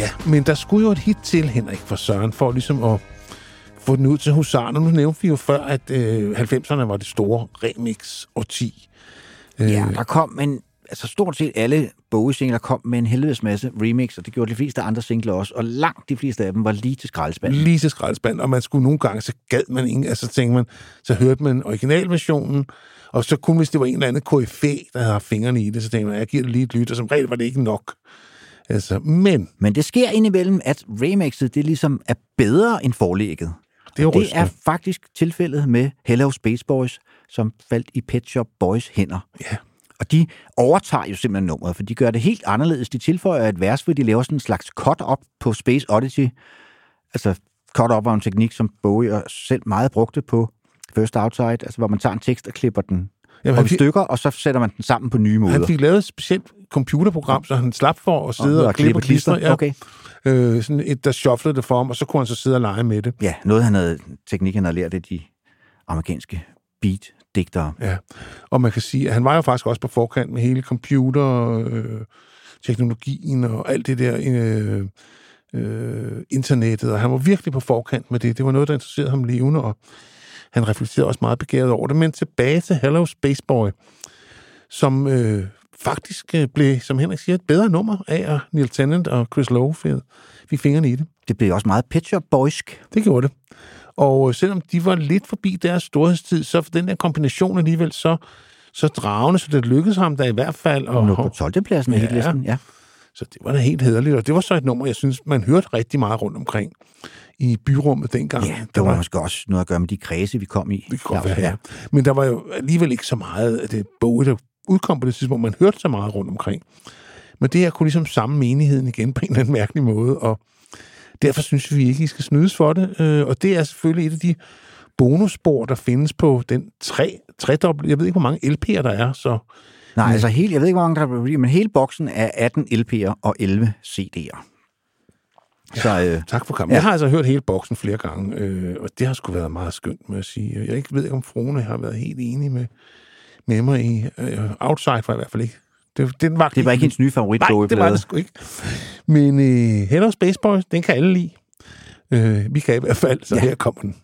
Ja, men der skulle jo et hit til, Henrik, for Søren, for ligesom at få den ud til husarerne. Nu nævnte vi jo før, at øh, 90'erne var det store remix-årti. Øh, Ja, der kom en, altså stort set alle Bowie-singler kom med en helvedes masse remix, og det gjorde de fleste andre singler også, og langt de fleste af dem var lige til skraldespanden. lige til skraldespand, og man skulle nogle gange, så gad man ikke, altså så tænkte man, så hørte man originalversionen, og så kun hvis det var en eller anden KFA, der havde haft fingrene i det, så tænkte man, jeg giver det lige et lyt, og som regel var det ikke nok. Altså, men Men det sker indimellem, at remixet det ligesom er bedre end forlægget. det er Og det er faktisk tilfældet med Hello Space Boys, som faldt i Pet Shop Boys hænder. Ja. Og de overtager jo simpelthen nummeret, for de gør det helt anderledes. De tilføjer et vers, hvor de laver sådan en slags cut-up på Space Oddity. Altså, cut-up var en teknik, som Bowie og selv meget brugte på First Outside, altså hvor man tager en tekst og klipper den Jamen, op i fik, stykker, og så sætter man den sammen på nye måder. han fik lavet et specielt computerprogram, så han slap for at sidde og, og klippe og klistre. Ja. Okay. Øh, sådan et, der shufflede det for ham, og så kunne han så sidde og lege med det. Ja, noget han havde, teknik han havde lært af de amerikanske beat-digtere. Ja. Og man kan sige, at han var jo faktisk også på forkant med hele computer, øh, teknologien og alt det der øh, øh, internettet, og han var virkelig på forkant med det. Det var noget, der interesserede ham levende, og han reflekterede også meget begavet over det. Men tilbage til Hello Space Boy, som øh, faktisk øh, blev, som Henrik siger, et bedre nummer af, at Neil Tennant og Chris Lowe fik- fingrene i det. Det blev også meget Pet Shop Boysk. Det gjorde det. Og øh, selvom de var lidt forbi deres storhedstid, så for den der kombination alligevel så, så dragende, så det lykkedes ham da i hvert fald. Og nu på 12. pladsen Ja. hitlisten. Ja. så det var da helt hederligt, og det var så et nummer, jeg synes, man hørte rigtig meget rundt omkring i byrummet dengang. ja, Der det var måske også noget at gøre med de kredse, vi kom i. det kan godt være, ja. Men der var jo alligevel ikke så meget af det Bowie, der udkom på det tidspunkt. Man hørte så meget rundt omkring. Men det her kunne ligesom samme menigheden igen på en eller anden mærkelig måde, og derfor synes vi ikke, I skal snydes for det. Øh, Og det er selvfølgelig et af de bonusspor, der findes på den tre, tredobbelt, jeg ved ikke, hvor mange LP'er der er, så Nej, altså helt, jeg ved ikke, hvor mange der blev men hele boksen er 18 LP'er og 11 CD'er. Så øh, Tak for kampen. Ja. Ja. Jeg har altså hørt hele boksen flere gange, øh, og det har sgu været meget skønt, må jeg sige. Jeg ikke ved ikke, om Frone har været helt enig med, med mig i. Øh, Outside var i hvert fald ikke. Det, den var, det var ikke hendes nye favorit Nej, det var det sgu ikke. Men øh, Hello Space Boys, den kan alle lide. Øh, vi kan i hvert fald, så Ja. ja. her kommer den.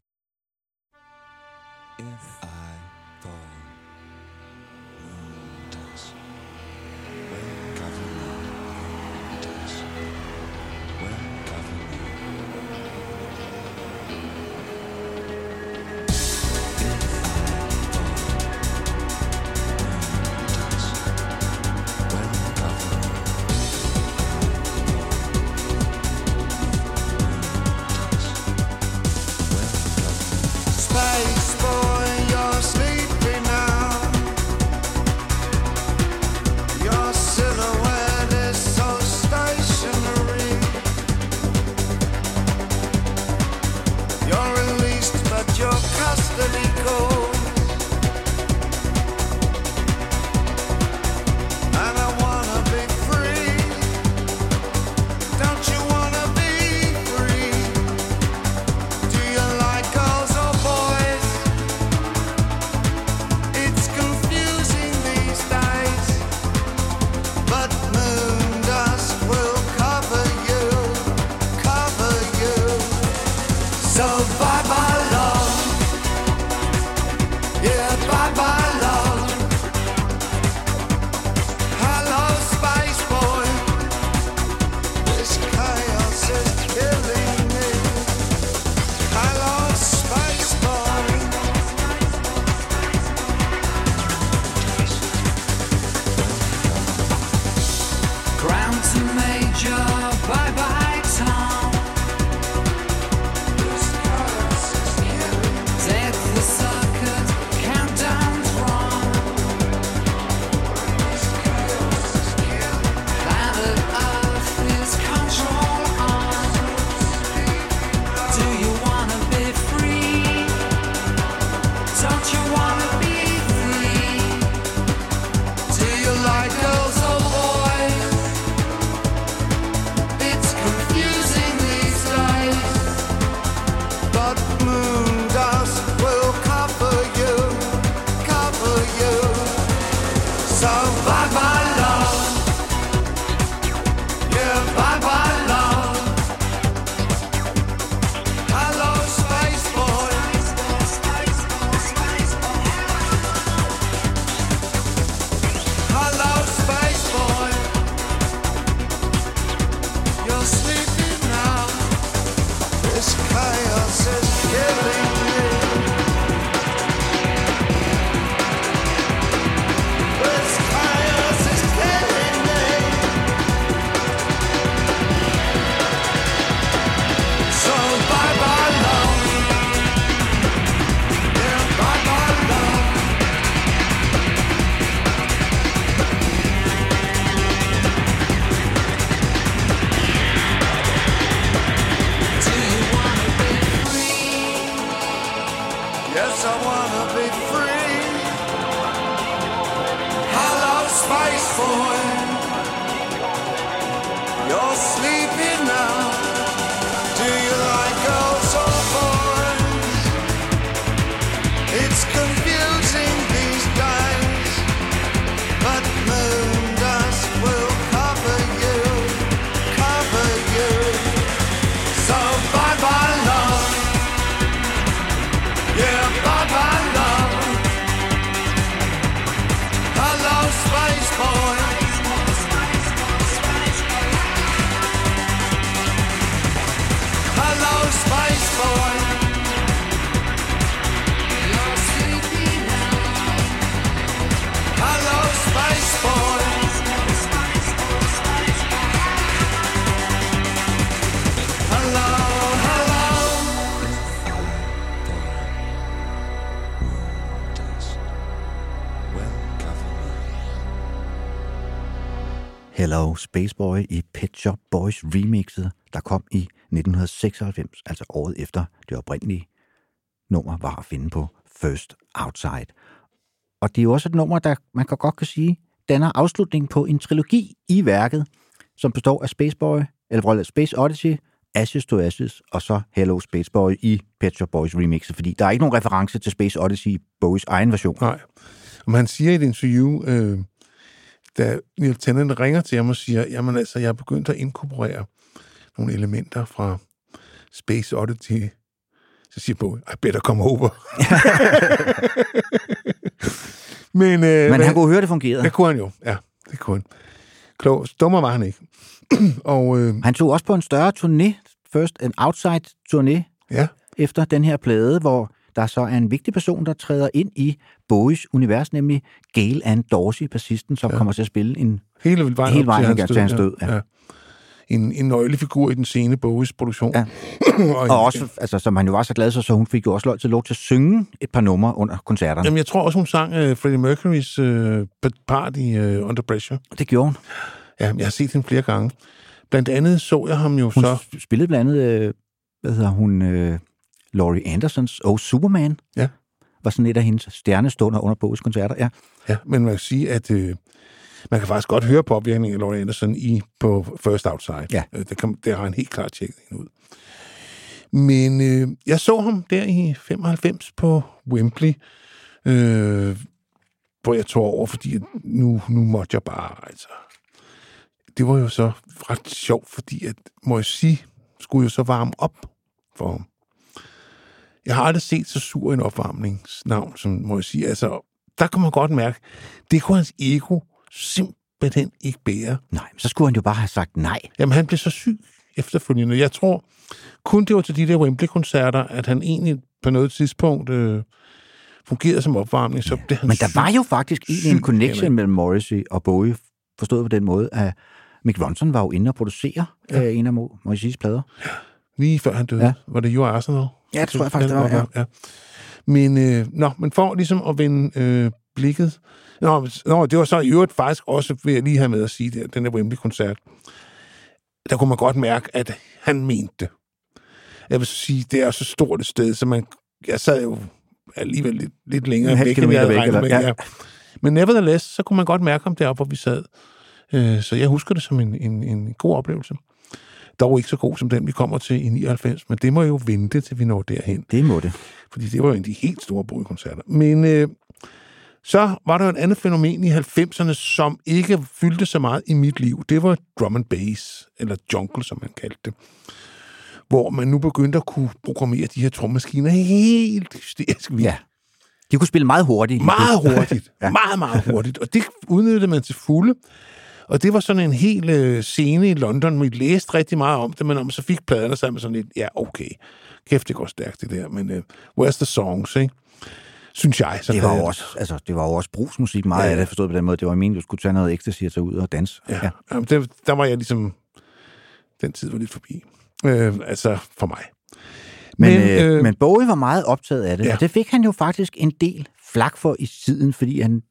Spaceboy i Pet Shop Boys remixet, der kom i 1996, altså året efter det oprindelige nummer var at finde på First Outside. Og det er jo også et nummer, der man kan godt kan sige, danner afslutning på en trilogi i værket, som består af Spaceboy, eller Space Odyssey, Ashes to Ashes, og så Hello Spaceboy i Pet Shop Boys remixet, fordi der er ikke nogen reference til Space Odyssey i Bowies egen version. Nej. og man siger i et interview, øh, da Neil Tennant ringer til ham og siger, jamen altså, jeg er begyndt at inkorporere nogle elementer fra Space Odyssey. Så siger Bowie, I better come over. Men, øh, Men han kunne høre, det fungerede. det kunne han jo, ja, det kunne han. Klog, dummer var han ikke. og øh, Han tog også på en større turné, først en outside turné, ja, efter den her plade, hvor der så er en vigtig person, der træder ind i Bowies univers, nemlig Gail Ann Dorsey, bassisten, som ja. kommer til at spille en... hele vejen, Hele vejen til til hans død, ja. En, en nøglefigur i den sene Bowies produktion. Ja. Og også, altså, som han jo var så glad for, så hun fik jo også lov til, lov til at synge et par numre under koncerterne. Jamen, jeg tror også, hun sang uh, Freddie Mercurys uh, part i uh, Under Pressure. Det gjorde hun. Ja, jeg har set hende flere gange. Blandt andet så jeg ham jo Hun så... så... spillede blandt andet, øh, hvad hedder hun, øh, Laurie Andersons Oh Superman. Ja. Var sådan et af hendes stjernestunder under Bowies koncerter. Ja. Ja, men man kan sige, at øh, man kan faktisk godt høre påvirkningen af Laurie Anderson i, på First Outside. Ja. Øh, Det, kan, det har han helt klart tjekket hende ud. Men øh, jeg så ham der i 95 på Wembley, øh, hvor jeg tog over, fordi nu, nu måtte jeg bare, altså... Det var jo så ret sjovt, fordi at, må jeg sige, skulle jo så varme op for ham. Jeg har aldrig set så sur en opvarmningsnavn, som må jeg sige. Altså, der kan man godt mærke, det kunne hans ego simpelthen ikke bære. Nej, så skulle han jo bare have sagt nej. Jamen, han blev så syg efterfølgende. Jeg tror kun det var til de der Wembley-koncerter, at han egentlig på noget tidspunkt øh, fungerede som opvarmning. Så blev han Men der syg. var jo faktisk egentlig en connection jamen. mellem Morrissey og Bowie, forstået på den måde, at Mick Ronson var jo inde og producere ja. øh, en af Mo- Morrisseys plader. Lige før han døde. Ja. Ja. Var det jo Arsenal? Ja, det tror jeg faktisk, det var, ja. ja. Men, øh, nå, men for ligesom at vende øh, blikket... Nå, nå, det var så i øvrigt faktisk også, vil jeg lige have med at sige, det, den der Wembley-koncert, der kunne man godt mærke, at han mente det. Jeg vil sige, det er så stort et sted, så man... Jeg sad jo alligevel lidt, lidt længere En væk, end jeg havde væk, regnet med. eller- Ja. Men nevertheless, så kunne man godt mærke ham deroppe, hvor vi sad. Øh, så jeg husker det som en, en, en god oplevelse. Dog ikke så god som den, vi kommer til i 99, men det må jo vente, til vi når derhen. Det må det. Fordi det var jo en af de helt store boligkoncerter. Men øh, så var der et andet fænomen i 90'erne, som ikke fyldte så meget i mit liv. Det var drum and bass, eller jungle, som man kaldte det. Hvor man nu begyndte at kunne programmere de her trommaskiner helt hysterisk vildt. Ja. De kunne spille meget hurtigt. Meget hurtigt. ja. Meget, meget hurtigt. Og det udnyttede man til fulde. Og det var sådan en hel øh, scene i London, vi læste rigtig meget om det, men man så fik pladerne, er man sådan lidt, ja, okay, kæft, det går stærkt det der, men øh, where's the songs, ikke? Synes jeg. Så Det var jo også, altså, det var jo også brugsmusik, meget Ja, af det, forstået på den måde. Det var meningen, du skulle tage noget ecstasy og tage ud og danse. Ja. ja. Jamen, det, der var jeg ligesom... Den tid var lidt forbi. Øh, altså, for mig. Men, men, øh, men Bowie var meget optaget af det, Ja. og det fik han jo faktisk en del flak for i tiden, fordi han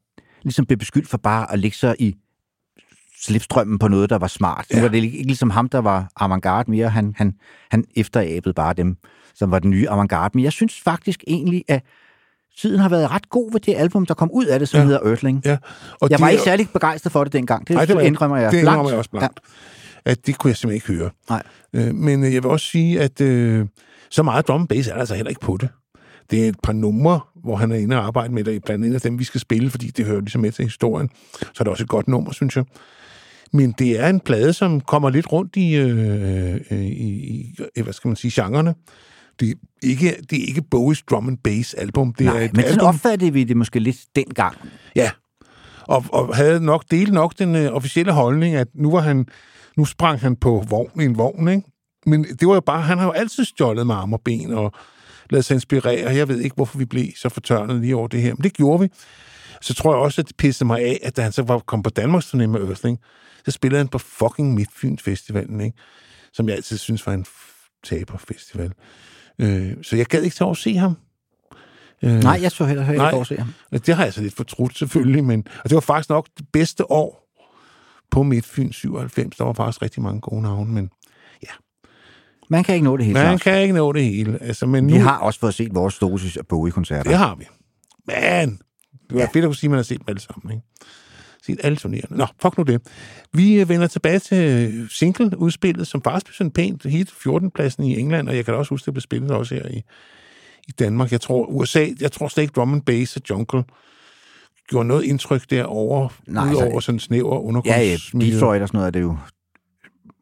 ligesom blev beskyldt for bare at lægge sig i slipstrømmen på noget, der var smart. Ja. Nu var det ikke ligesom ham, der var avantgarde mere. Han, han, han efterabede bare dem, som var den nye avantgarde. Men jeg synes faktisk egentlig, at tiden har været ret god ved det album, der kom ud af det, som ja. Hedder Earthling. Ja. Og Jeg var er- ikke særlig begejstret for det dengang. Det Nej, det var, indrømmer jeg Det blankt. indrømmer jeg også blankt. Ja. At det kunne jeg simpelthen ikke høre. Nej. Øh, men øh, jeg vil også sige, at øh, så meget drum bass er der altså heller ikke på det. Det er et par numre, hvor han er inde og arbejde med det, blandt andet dem, vi skal spille, fordi det hører ligesom med til historien. Så er det også et godt nummer, synes jeg. Men det er en plade, som kommer lidt rundt i, øh, øh, i, i hvad skal man sige, genrerne. Det er ikke, det er ikke Bowies drum and bass album. Det er Nej, et men sådan album, opfattede vi det måske lidt dengang. Ja, og, og havde nok delt nok den øh, officielle holdning, at nu var han, nu sprang han på vogn, en vogn, ikke? Men det var jo bare, han har jo altid stjålet med arme og ben og lavet sig inspirere. Jeg ved ikke, hvorfor vi blev så fortørnet lige over det her, men det gjorde vi. Så tror jeg også, at det pissede mig af, at da han så var kom på Danmarks turné med Earthling, så spillede han på fucking Midtfyns Festivalen, ikke? Som jeg altid synes var en taberfestival. Øh, så jeg gad ikke tage over at se ham. Øh, Nej, jeg så heller, ikke over at se ham. Det har jeg så lidt fortrudt selvfølgelig, men og det var faktisk nok det bedste år på Midtfyn 97. Der var faktisk rigtig mange gode navne, men Man kan ikke nå det hele. man Claus. kan ikke nå det hele. Altså, men nu, Vi har også fået set vores dosis af Bowie-koncerter. Det har vi. Men det var ja. fedt at kunne sige, at man har set dem alle sammen. Ikke? set alle turnerende. Nå, fuck nu det. Vi øh, vender tilbage til single-udspillet, som faktisk blev sådan pænt hit 14-pladsen i England, og jeg kan da også huske, det blev spillet også her i, i Danmark. Jeg tror, USA, jeg tror slet ikke drum and bass og jungle gjorde noget indtryk derovre, Nej, udover altså- sådan snæver Ja, ja, undergrundsmiljø. Detroit og sådan noget er det jo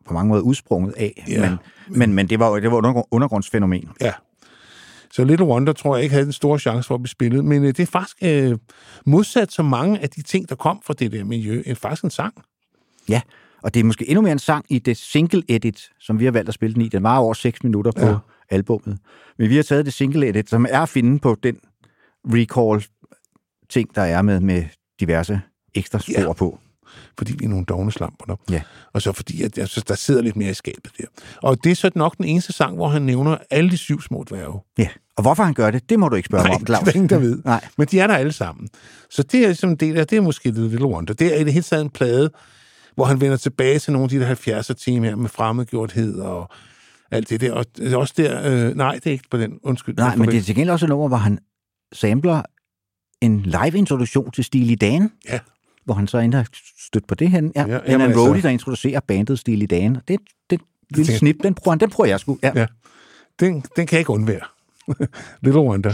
på mange måder udsprunget af. Ja. Men, men, men det var jo det var undergrundsfænomen. Ja. Så Little Wonder tror jeg ikke havde den store chance for at blive spillet, men øh, det er faktisk øh, modsat så mange af de ting, der kom fra det der miljø, er faktisk en sang. Ja, og det er måske endnu mere en sang i det single edit, som vi har valgt at spille den i. Den var over 6 minutter på Ja. albummet. Men vi har taget det single edit, som er at finde på den recall ting, der er med, med diverse ekstra spor ja. på. Fordi vi er nogle dogne slamper. Ja. Og så fordi, at jeg synes, der sidder lidt mere i skabet der. Og det er så nok den eneste sang, hvor han nævner alle de syv små dværge. Ja, og hvorfor han gør det, det må du ikke spørge mig Nej, om, Claus. det er ingen, der ved. Nej. Men de er der alle sammen. Så det er ligesom en del af, det er måske The Little Wonder. Det er i det hele taget en plade, hvor han vender tilbage til nogle af de der 70'er temaer med fremmedgjorthed og alt det der. Og det er også der, øh, nej, det er ikke på den, undskyld. Nej, men det er til gengæld også et nummer, hvor han sampler en live-introduktion til Steely Dan. Ja. Hvor han så endda har stødt på det her. Ja, Ja, en altså- roadie, der introducerer bandet Steely Dan. Det, det lille tænker- snip, den han. Den prøver jeg sgu. Ja. Ja. Den, den kan jeg ikke undvære. Little Wonder.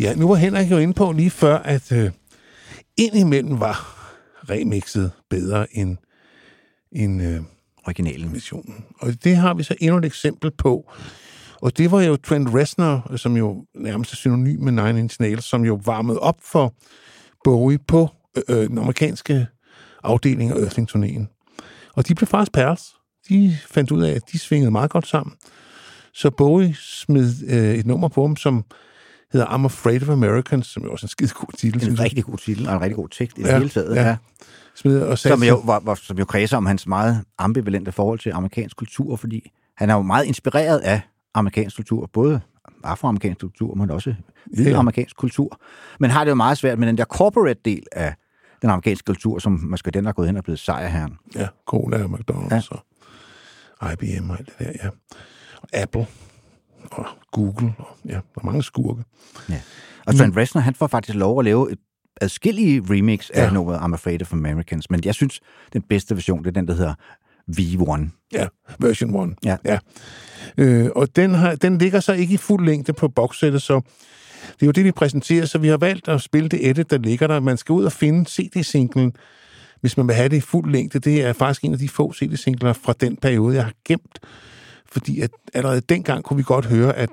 Ja, nu var Henrik jo inde på lige før, at øh, indimellem var remixet bedre end, end øh, Originalen. missionen. Og det har vi så endnu et eksempel på. Og det var jo Trent Reznor, som jo nærmest er synonym med Nine Inch Nails, som jo varmede op for Bowie på øh, øh, den amerikanske afdeling af Earthling-turnéen. Og de blev faktisk pærs. De fandt ud af, at de svingede meget godt sammen. Så Bowie smed øh, et nummer på dem, som hedder I'm Afraid of Americans, som jo også er en skide god titel. En rigtig god titel, og en rigtig god tekst i det Ja, hele taget. ja. Ja. Smed og Som, jo, hvor, hvor, som jo kredser om hans meget ambivalente forhold til amerikansk kultur, fordi han er jo meget inspireret af amerikansk kultur, både afroamerikansk kultur, men også hvid amerikansk kultur. Men har det jo meget svært med den der corporate del af den amerikanske kultur, som måske den, der er gået hen og blevet sejrherren. Ja, Cola og McDonald's ja. og IBM og alt det der, ja. Og Apple og Google, og ja, der er mange skurke. Ja. Og Trent Reznor, han får faktisk lov at lave et adskillige remix af Ja. nummeret I'm Afraid of Americans, men jeg synes, den bedste version, det er den, der hedder V1. Ja, version 1. Ja. ja. Øh, og den, har, den ligger så ikke i fuld længde på bokssættet, så det er jo det, vi præsenterer, så vi har valgt at spille det edit, der ligger der. Man skal ud og finde CD-singlen, hvis man vil have det i fuld længde. Det er faktisk en af de få CD-singler fra den periode, jeg har gemt. Fordi at allerede dengang kunne vi godt høre, at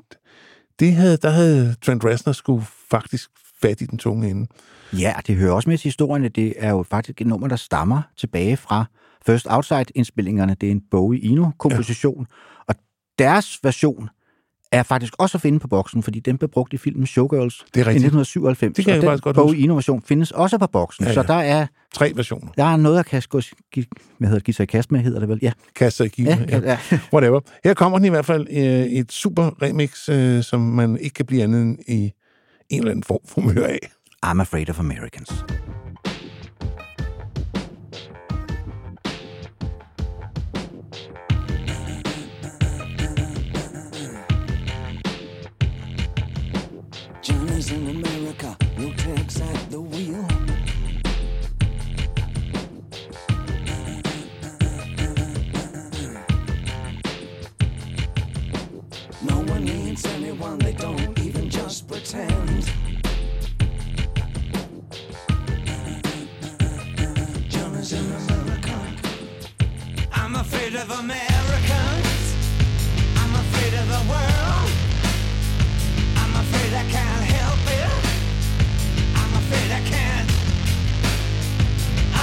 det havde, der havde Trent Reznor skulle faktisk fat i den tunge ende. Ja, det hører også med til historien, at det er jo faktisk et nummer, der stammer tilbage fra First Outside-indspillingerne. Det er en Bowie Eno-komposition, ja. og deres version er faktisk også at finde på boksen, fordi den blev brugt i filmen Showgirls Det er i rigtigt. 1997. Det kan jeg den Bowie Eno-version findes også på boksen, Ja, ja, så ja. der er, Tre versioner. der er noget, der kan gå, gi- hvad hedder det, give sig i kast med, hedder det vel? Ja, Kaster i ja, givet. ja. ja. Whatever. Her kommer den i hvert fald øh, et super remix, øh, som man ikke kan blive andet end i en eller anden form for humør af. I'm Afraid of Americans. Johnny's in America, no tags at the wheel. No one needs anyone, they don't even just pretend. Johnny's in America. I'm afraid of Americans.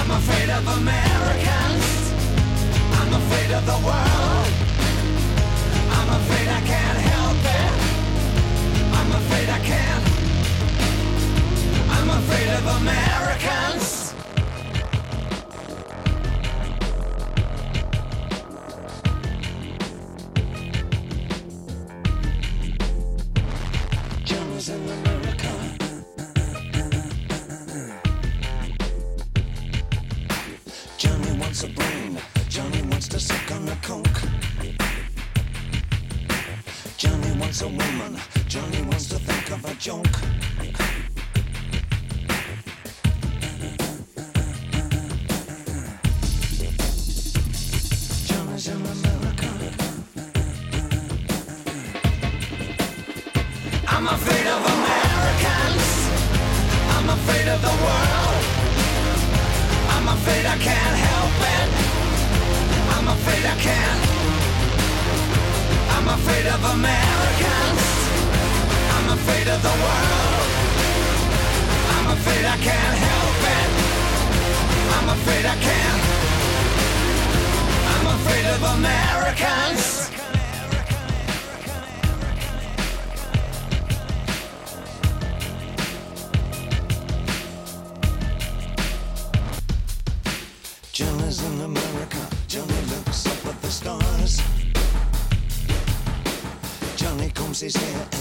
I'm afraid of Americans. I'm afraid of the world. I'm afraid I can't help it. I'm afraid I can't. I'm afraid of Americans. In America. Johnny wants a brain. Johnny wants to suck on the coke. Johnny wants a woman. Johnny wants to think of a joke. Can't. I'm afraid of Americans. I'm afraid of the world. I'm afraid I can't help it. I'm afraid I can't. I'm afraid of Americans. is here.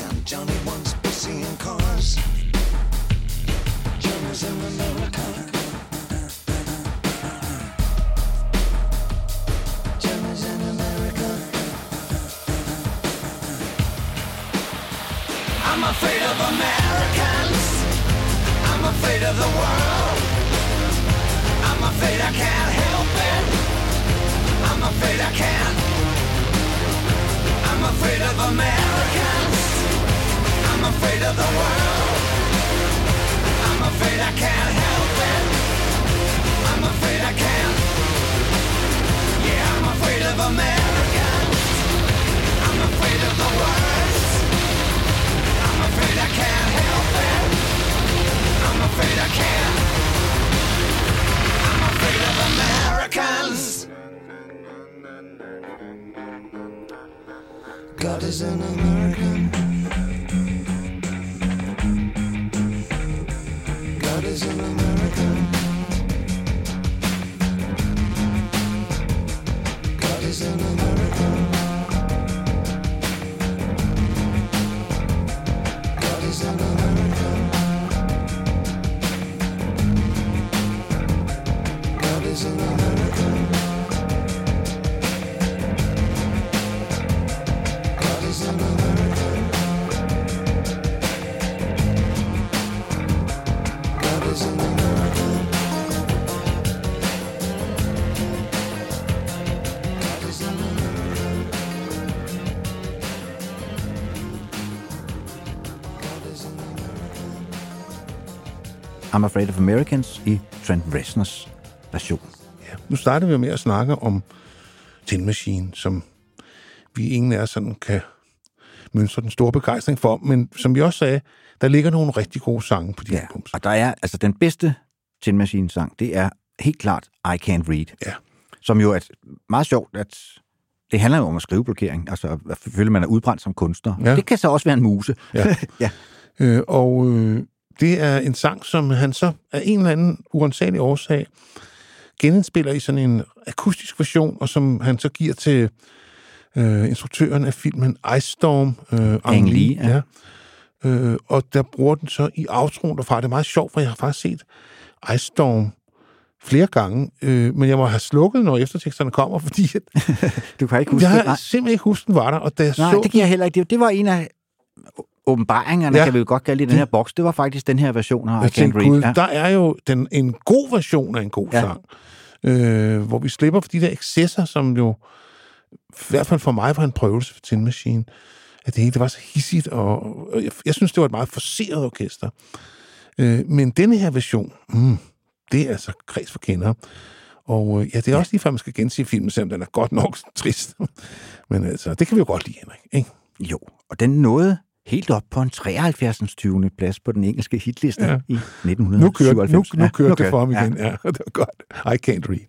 I'm Afraid of Americans i Trent Reznors version. Ja. Nu starter vi med at snakke om Tin Machine, som vi ingen af os sådan kan mønstre den store begejstring for, men som vi også sagde, der ligger nogle rigtig gode sange på de ja. Albums. og der er altså den bedste Tin Machine sang, det er helt klart I Can't Read. Ja. Som jo er meget sjovt, at det handler jo om at skrive blokering. Altså, selvfølgelig man er udbrændt som kunstner. Ja. Det kan så også være en muse. Ja. ja. Øh, og øh, det er en sang, som han så af en eller anden uansagelig årsag genindspiller i sådan en akustisk version, og som han så giver til øh, instruktøren af filmen Ice Storm, øh, Ang Lee, ja. ja. Øh, og der bruger den så i outroen derfra. Det er meget sjovt, for jeg har faktisk set Ice Storm flere gange, øh, men jeg må have slukket, når efterteksterne kommer, fordi at, Du kan ikke huske jeg det. har Nej, simpelthen ikke husket, den var der, og da jeg nej, så det giver jeg heller ikke. Det var en af åbenbaringerne, Ja. kan vi jo godt kalde det, i den her boks. Det var faktisk den her version af I Can't Read. gud, Ja. der er jo den, en god version af en god ja. Sang, øh, hvor vi slipper for de der excesser, som jo, i hvert fald for mig, var en prøvelse for Tin Machine. At det hele det var så hissigt, og, og jeg, jeg synes, det var et meget forseret orkester. Øh, men denne her version, mm, det er altså kreds for kender. Og øh, ja, det er også lige før, man skal gense filmen, selvom den er godt nok trist. Men altså, det kan vi jo godt lide, Henrik. Ikke? Jo, og den nåede helt op på en 73. 20. plads på den engelske hitliste Ja. ja. i Nu 1997. kørte, nu, nu Ja, kørte det for ham ja. igen. Ja. ja, det var godt. I can't read.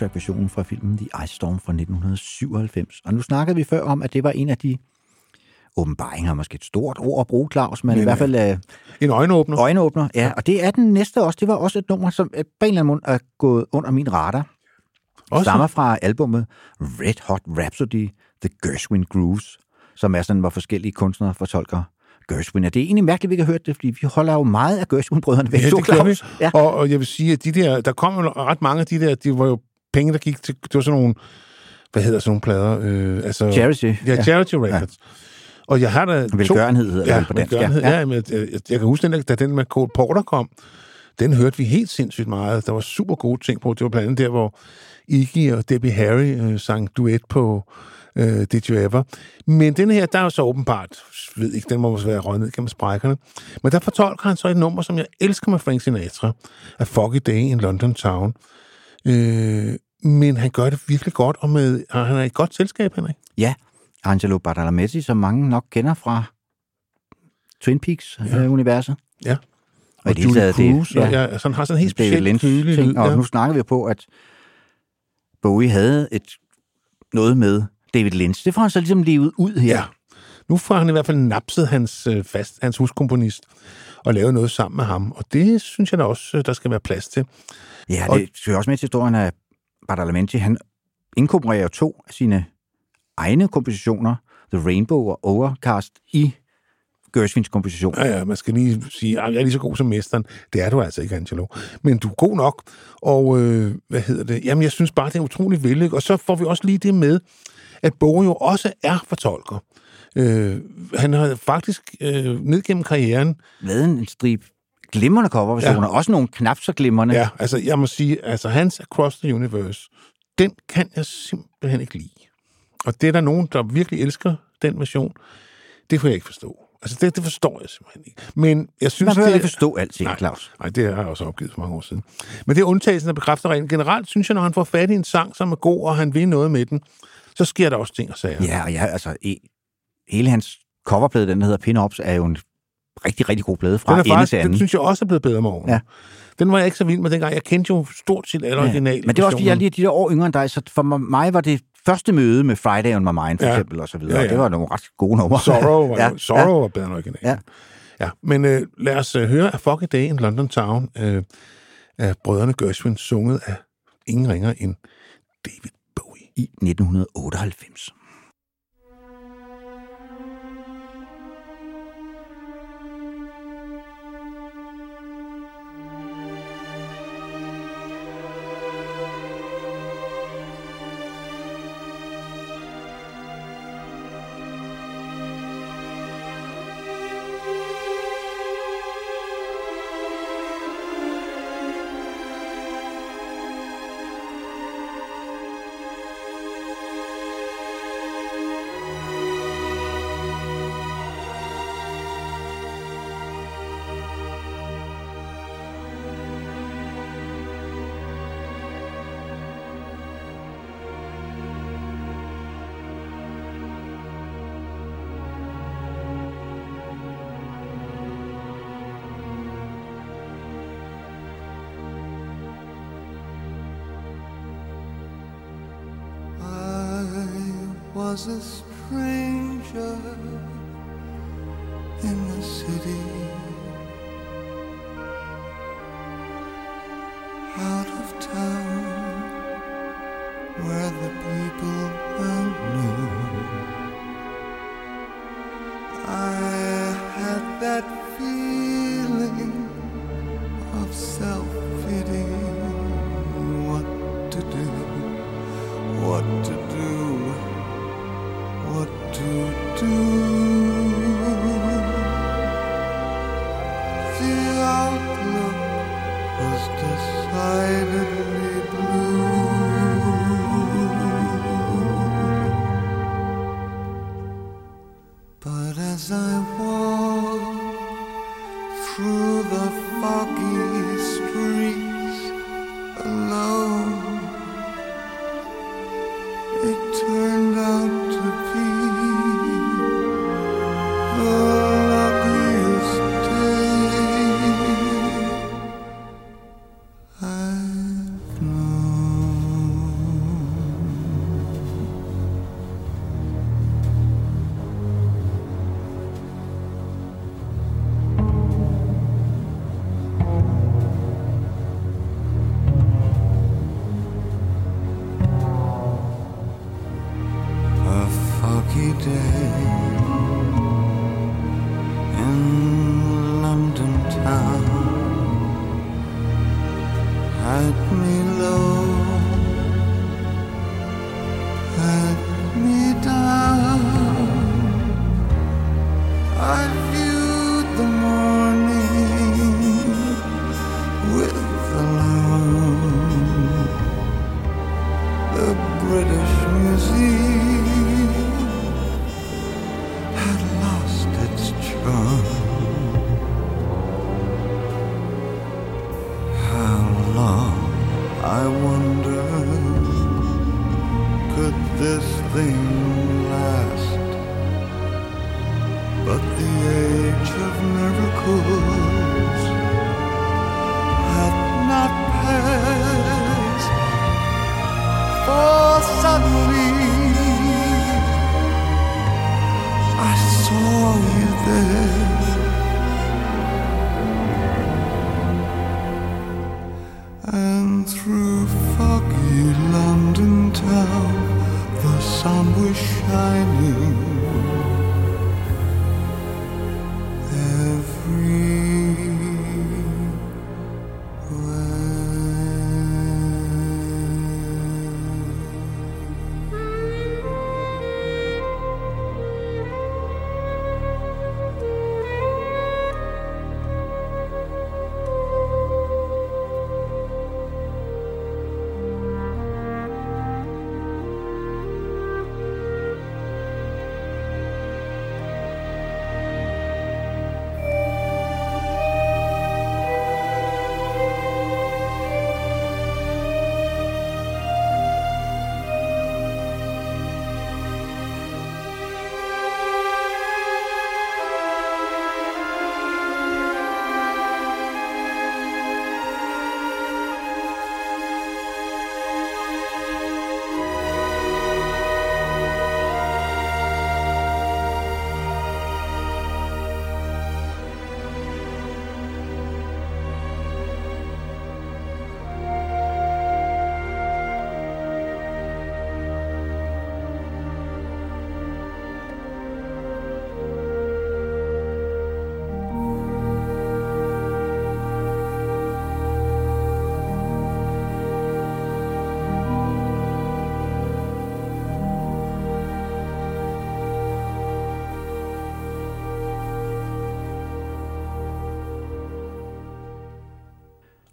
Soundtrack-versionen fra filmen The Ice Storm fra 1997. Og nu snakkede vi før om, at det var en af de åbenbaringer, måske et stort ord at bruge, Claus, men, men i hvert fald øh, En øjenåbner. øjenåbner. Ja, og det er den næste også. Det var også et nummer, som øh, på en eller anden måde er gået under min radar. Også. Stammer fra albumet Red Hot Rhapsody, The Gershwin Grooves, som er sådan, hvor forskellige kunstnere fortolker Gershwin. Og det er egentlig mærkeligt, at vi ikke har hørt det, fordi vi holder jo meget af Gershwin-brødrene væk. Ja, det gør vi. Ja. Og, og jeg vil sige, at de der, der kom jo ret mange af de der, det var jo penge, der gik til, det var sådan nogle, hvad hedder sådan nogle plader? Øh, altså, Charity. Ja, Ja. Charity Records. Og jeg har da... to- Velgørenhed hedder det ja, på dansk, ja. Ja. ja. ja men, jeg, jeg, jeg kan huske, den, der- da den med Cole Porter kom, den hørte vi helt sindssygt meget. Der var super gode ting på. Det var blandt andet der, hvor Iggy og Debbie Harry øh, sang duet på øh, Did You Ever. Men den her, der er jo så åbenbart, ved ikke, den må måske være røget ned gennem sprækkerne. Men der fortolker han så et nummer, som jeg elsker med Frank Sinatra, A Foggy Day in London Town. Øh, men han gør det virkelig godt, og, med, og han er et godt selskab, Henrik. Ja, Angelo Badalamenti, som mange nok kender fra Twin Peaks-universet. Ja. Og, i det Julie taget, det- Cruz, og ja, altså, han har sådan en helt speciel kølig ting, og ja. nu snakker vi på, at Bowie havde et noget med David Lynch. Det får han så ligesom levet ud her. Ja. Nu får han i hvert fald napset hans, øh, fast, hans huskomponist og lavet noget sammen med ham. Og det synes jeg da også, øh, der skal være plads til. Ja, Og- det hører også med til historien af Badalamenti. Han inkorporerer to af sine egne kompositioner, The Rainbow og Overcast, i Gershwins komposition. Ja, ja, man skal lige sige, at jeg er lige så god som mesteren. Det er du altså ikke, Angelo. Men du er god nok. Og øh, hvad hedder det? Jamen, jeg synes bare, det er utroligt vældig. Og så får vi også lige det med, at Bowie jo også er fortolker. Øh, han har faktisk øh, ned gennem karrieren Lavet en strip glimrende coverversioner, ja. også nogle knap så glimrende. Ja, altså jeg må sige, altså hans Across the Universe, den kan jeg simpelthen ikke lide. Og det er der nogen, der virkelig elsker den version. Det kan jeg ikke forstå. Altså det, det forstår jeg simpelthen ikke. Men jeg synes, Man behøver det, ikke forstå alting, Nej. Claus. Nej, det har jeg også opgivet for mange år siden. Men det er undtagelsen, der bekræfter reglen. Generelt synes jeg, når han får fat i en sang, som er god, og han vil noget med den, så sker der også ting og sager. Ja, ja, altså, e, hele hans coverplade, den der hedder Pin-Ups, er jo en rigtig, rigtig god plade fra Den er ende faktisk, til anden. den synes jeg også er blevet bedre med årene. Ja. Den var jeg ikke så vild med dengang. Jeg kendte jo stort set alle originale Men det var også, fordi jeg lige de der år yngre end dig, så for mig var det første møde med Friday on My Mind, for Ja. eksempel, og så videre. Ja, Ja, ja. ja. Det var nogle ret gode numre. Sorrow var, ja, ja, Sorrow var bedre end originalen. Ja. ja. Men øh, lad os øh, høre af Fuck a Day in London Town øh, af brødrene Gershwin, sunget af ingen ringer end David Bowie. I 1998. Was a stranger in the city,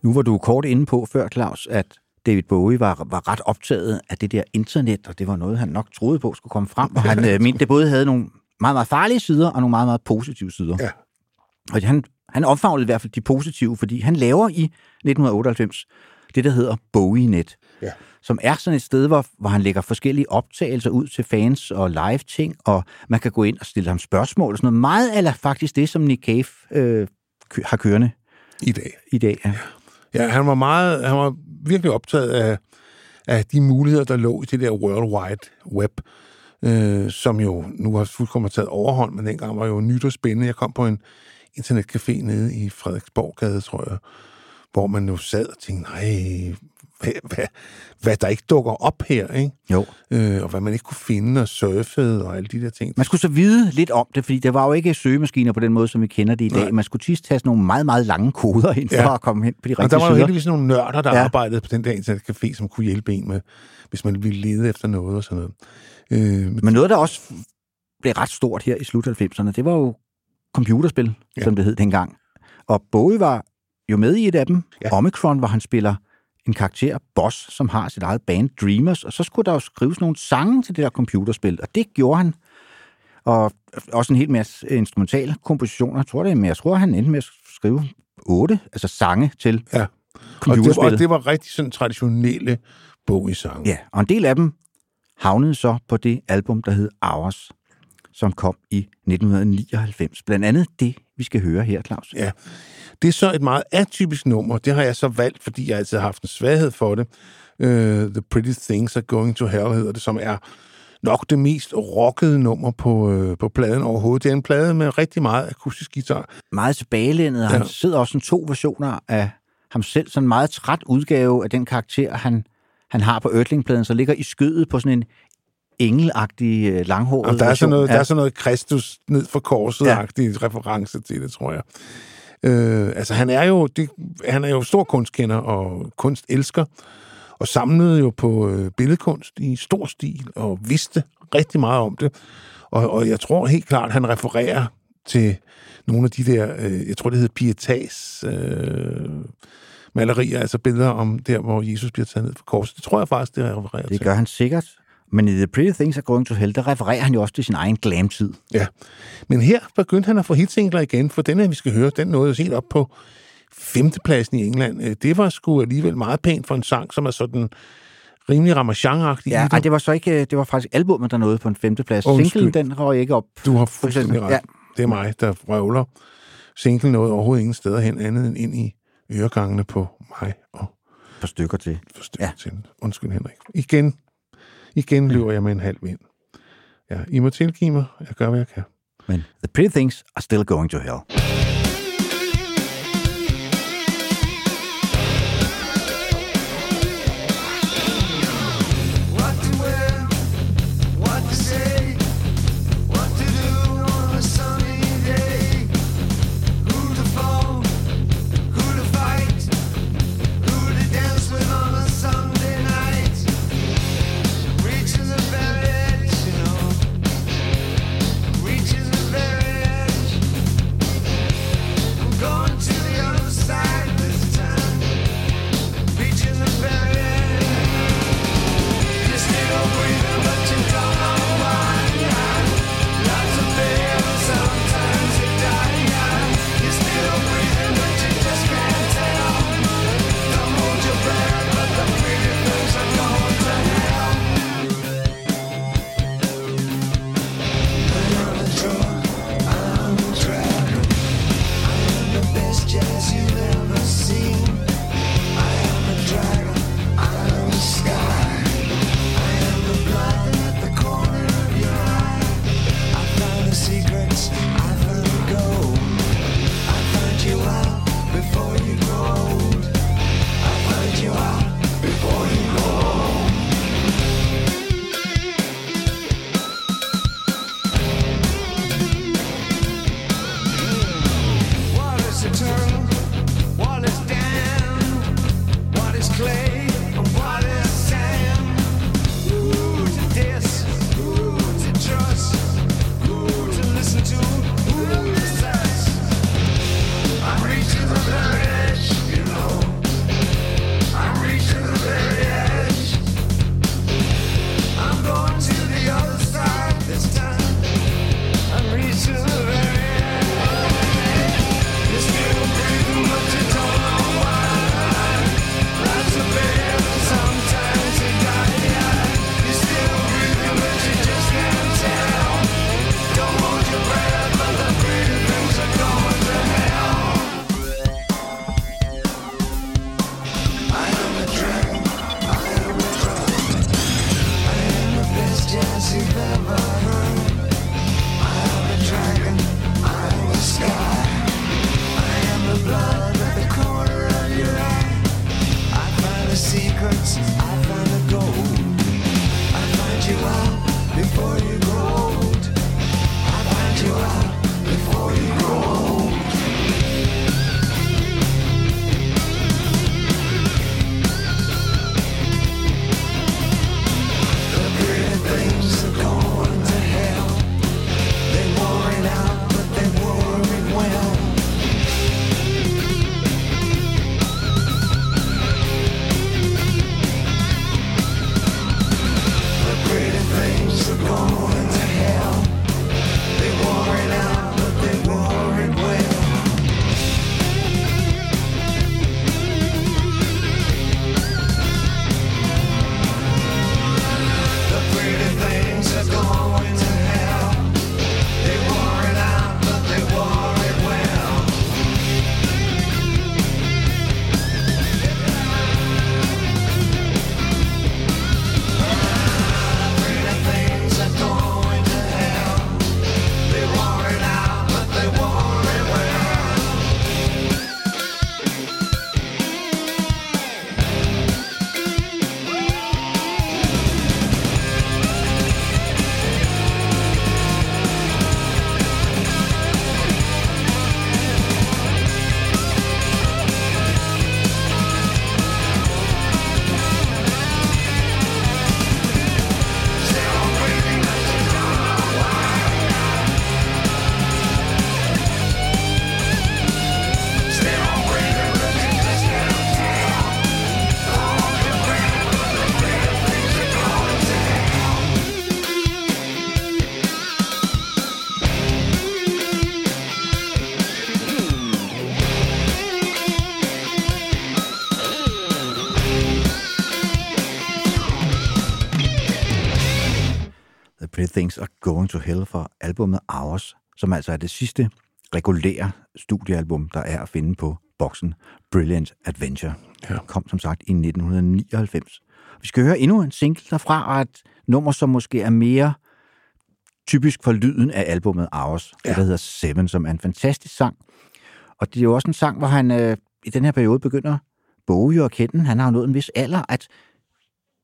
Nu var du kort inde på før, Claus, at David Bowie var, var ret optaget af det der internet, og det var noget, han nok troede på skulle komme frem, og han øh, mente, det både havde nogle meget, meget farlige sider og nogle meget, meget positive sider. Ja. Og han, han omfavnede i hvert fald de positive, fordi han laver i 1998 det, der hedder BowieNet, Ja. som er sådan et sted, hvor, hvor han lægger forskellige optagelser ud til fans og live-ting, og man kan gå ind og stille ham spørgsmål og sådan noget. Meget eller faktisk det, som Nick Cave øh, kø- har kørende I dag. i dag. Ja. Ja, han var meget, han var virkelig optaget af, af de muligheder, der lå i det der World Wide Web, øh, som jo nu har fuldkommen taget overhånd, men dengang var jo nyt og spændende. Jeg kom på en internetcafé nede i Frederiksborggade, tror jeg, hvor man jo sad og tænkte, nej, hvad, hvad, hvad der ikke dukker op her, ikke? Jo. Øh, og hvad man ikke kunne finde og surfede og alle de der ting. Man skulle så vide lidt om det, fordi der var jo ikke søgemaskiner på den måde, som vi kender det i dag. Nej. Man skulle tit tage nogle meget, meget lange koder ind for Ja. at komme hen på de Og der rigtige var jo heldigvis nogle nørder, der Ja. arbejdede på den der internetcafé, som kunne hjælpe en med, hvis man ville lede efter noget og sådan noget. Øh, men noget, der også blev ret stort her i slut 90'erne, det var jo computerspil, ja. Som det hed dengang. Og Bowie var jo med i et af dem. Ja. Omicron, hvor han spiller en karakter, Boss, som har sit eget band, Dreamers, og så skulle der jo skrives nogle sange til det der computerspil, og det gjorde han. Og også en hel masse instrumentale kompositioner. Jeg tror, det men jeg tror, han endte med at skrive otte, altså sange til Ja. Og det, computerspillet. og det var rigtig sådan traditionelle Bowie-sange. Ja, og en del af dem havnede så på det album, der hed Hours, som kom i 1999. Blandt andet det, vi skal høre her, Claus. Ja. Det er så et meget atypisk nummer. Det har jeg så valgt, fordi jeg altid har haft en svaghed for det. Uh, The Pretty Things Are Going to Hell hedder det, som er nok det mest rockede nummer på, uh, på pladen overhovedet. Det er en plade med rigtig meget akustisk guitar. Meget tilbagelændet, og han Ja. sidder også sådan to versioner af ham selv. Sådan en meget træt udgave af den karakter, han, han har på Ørtling-pladen, så ligger i skødet på sådan en engelagtig øh, langhåret Og der, er sådan noget, Ja. der er sådan noget Kristus ned for korset-agtig ja. reference til det, tror jeg. Øh, altså, han er, jo, det, han er jo stor kunstkender og kunstelsker, og samlede jo på øh, billedkunst i stor stil, og vidste rigtig meget om det. Og, og jeg tror helt klart, han refererer til nogle af de der, øh, jeg tror, det hedder Pietas øh, malerier, altså billeder om der, hvor Jesus bliver taget ned fra korset. Det tror jeg faktisk, det refererer Det til. gør han sikkert. Men i The Pretty Things Are Going to Hell, der refererer han jo også til sin egen glam-tid. Ja, men her begyndte han at få hitsingler igen, for den her, vi skal høre, den nåede os helt op på femtepladsen i England. Øh, Det var sgu alligevel meget pænt for en sang, som er sådan rimelig ramachan-agtig. Ja, ej, det. var så ikke, det var faktisk albumet, der nåede på en femteplads. Undskyld. Singlen, den røg ikke op. Du har fuldstændig ret. Ja. Det er mig, der røvler. Single nåede overhovedet ingen steder hen, andet end ind i øregangene på mig og par stykker til. forstyrret Ja. ja. til. Undskyld, Henrik. Igen, igen løber jeg med en halv vind. Ja, I må tilgive mig. Jeg gør, hvad jeg kan. Men The Pretty Things Are Still Going to Hell. Things Are Going to Hell for albumet Hours, som altså er det sidste regulære studiealbum, der er at finde på boksen Brilliant Adventure. Ja. Det kom som sagt i 1999. Vi skal høre endnu en single derfra, og et nummer, som måske er mere typisk for lyden af albumet Hours, ja. Det der hedder Seven, som er en fantastisk sang. Og det er jo også en sang, hvor han øh, i den her periode begynder Bowie at kende, han har jo nået en vis alder, at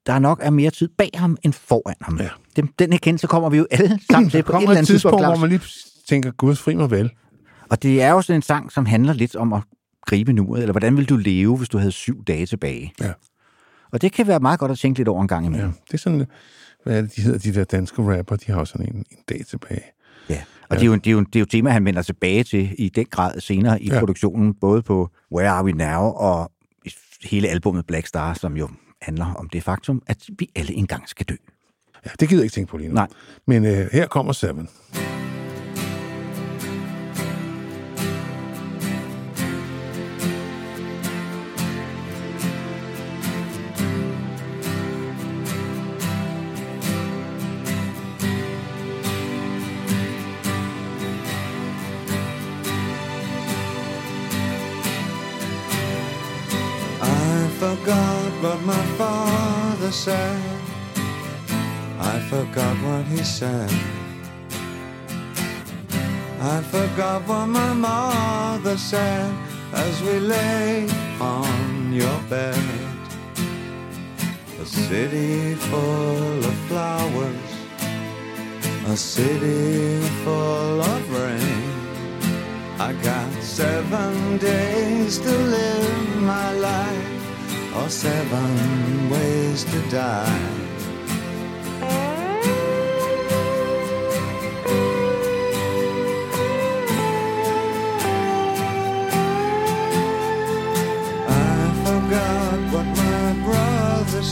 der nok er mere tid bag ham end foran ham. Ja. Den, den erkendelse kommer vi jo alle sammen til på et eller et andet tidspunkt, tidspunkt. hvor man lige tænker, Gud fri mig vel. Og det er jo sådan en sang, som handler lidt om at gribe nuet, eller hvordan vil du leve, hvis du havde syv dage tilbage? Ja. Og det kan være meget godt at tænke lidt over en gang Ja, imellem. det er sådan, hvad er det, de hedder, de der danske rapper, de har jo sådan en, en dag tilbage. Ja. Og det, er jo, det, er jo, det er jo tema, han vender tilbage til i den grad senere i Ja. ja. produktionen, både på Where Are We Now og hele albumet Black Star, som jo handler om det faktum, at vi alle engang skal dø. Ja, det gider jeg ikke tænke på lige nu. Nej. Men øh, her kommer Seven. I forgot what my mother said as we lay on your bed. A city full of flowers, a city full of rain. I got seven days to live my life, or seven ways to die.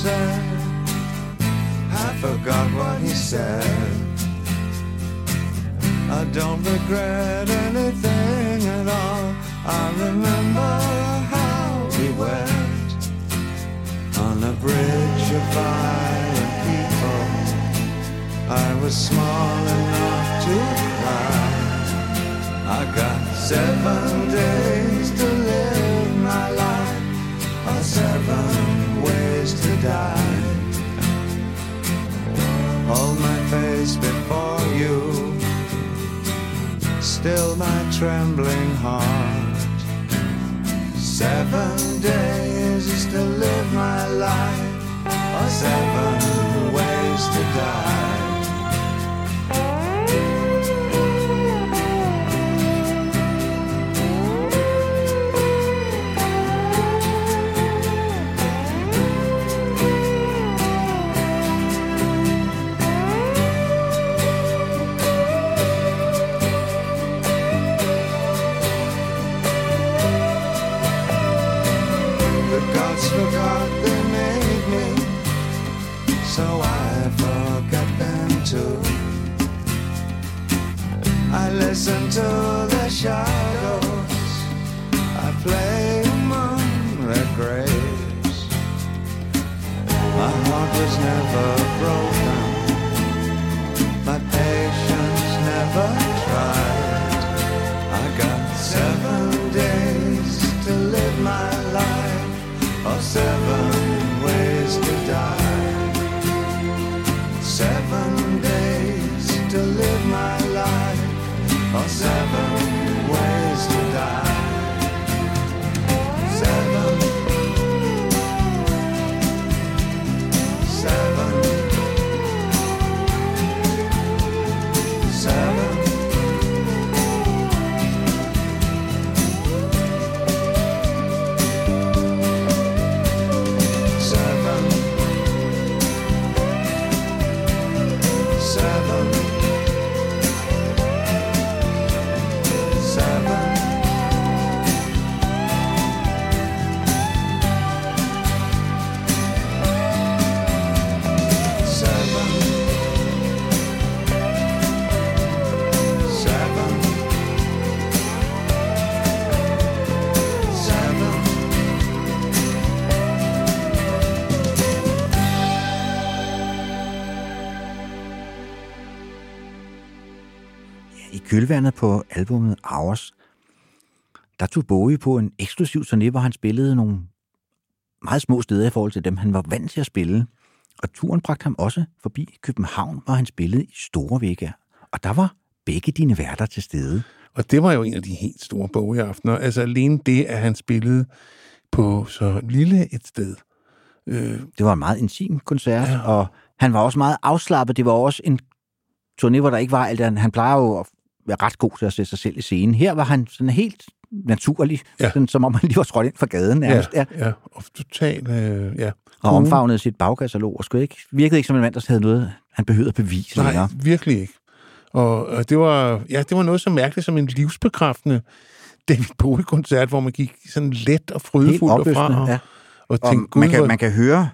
Said. I forgot what he said. I don't regret anything at all. I remember how we went on a bridge of violent people. I was small enough to cry. I got seven days to live my life, or seven die. Hold my face before you still my trembling heart. Seven days is to live my life, or seven ways to die. Listen to the shadows, I play among the graves. My heart was never broken, my patience never tried. I got seven days to live my life, or seven ways to die. Or seven kølvandet på albumet Hours, der tog Bowie på en eksklusiv turné, hvor han spillede nogle meget små steder i forhold til dem, han var vant til at spille. Og turen bragte ham også forbi København, hvor han spillede i Store Vega. Og der var begge dine værter til stede. Og det var jo en af de helt store Bowie-aftener. Altså alene det, at han spillede på så lille et sted. Øh, Det var en meget intim koncert, ja. og han var også meget afslappet. Det var også en turné, hvor der ikke var alt. Han plejer jo være ret god til at sætte sig selv i scenen. Her var han sådan helt naturlig, ja. Sådan, som om han lige var trådt ind fra gaden nærmest. Ja. Ja. ja, og totalt, øh, ja. Og omfavnede sit bagkatalog, og skulle ikke, virkede ikke som en mand, der havde noget, han behøvede at bevise Nej, længere. virkelig ikke. Og, og det, var, ja, det var noget så mærkeligt som en livsbekræftende David Bowie-koncert, hvor man gik sådan let og frydefuldt derfra. Og, ja. og Og Gud, man, kan, man kan høre,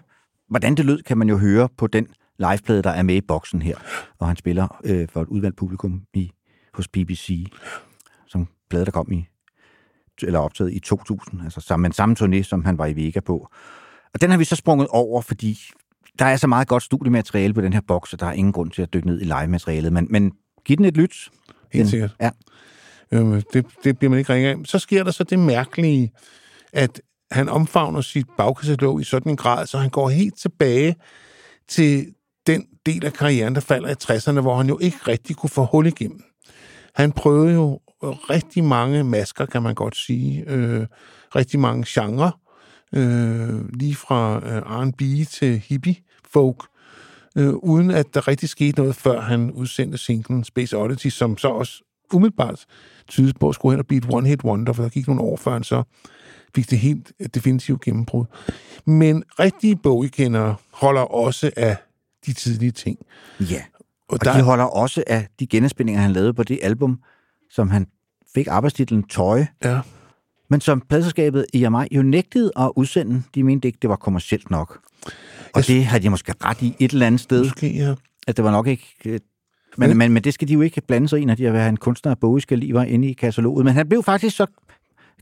hvordan det lød, kan man jo høre på den liveplade, der er med i boksen her, hvor han spiller øh, for et udvalgt publikum i, hos BBC, som plade, der kom i, eller optaget i 2000, altså sammen, samme turné, som han var i Vega på. Og den har vi så sprunget over, fordi der er så meget godt studiemateriale på den her boks, og der er ingen grund til at dykke ned i live-materialet, men, men giv den et lyt. Helt Den- sikkert. Ja. Øhm, det, det bliver man ikke ringet af. Så sker der så det mærkelige, at han omfavner sit bagkatalog i sådan en grad, så han går helt tilbage til den del af karrieren, der falder i 60'erne, hvor han jo ikke rigtig kunne få hul igennem. Han prøvede jo rigtig mange masker, kan man godt sige. Øh, rigtig mange genrer. Øh, lige fra øh, R&B til hippie-folk. Øh, uden at der rigtig skete noget, før han udsendte singlen Space Oddity, som så også umiddelbart tydes på at skulle hen og blive et one-hit wonder, for der gik nogle år før han så fik det helt øh, definitivt gennembrud. Men rigtige Bowie-kendere holder også af de tidlige ting. Ja, og, og der, de holder også af de genindspilninger, han lavede på det album, som han fik arbejdstitlen Tøje, ja, men som pladselskabet EMI jo nægtede at udsende. De mente ikke, det var kommercielt nok. Og Jeg det har de måske ret i et eller andet sted, måske, ja. at det var nok ikke... øh, Men, Men- men, men det skal de jo ikke blande sig i, når de har været en kunstner af lige var inde i kataloget. Men han blev faktisk så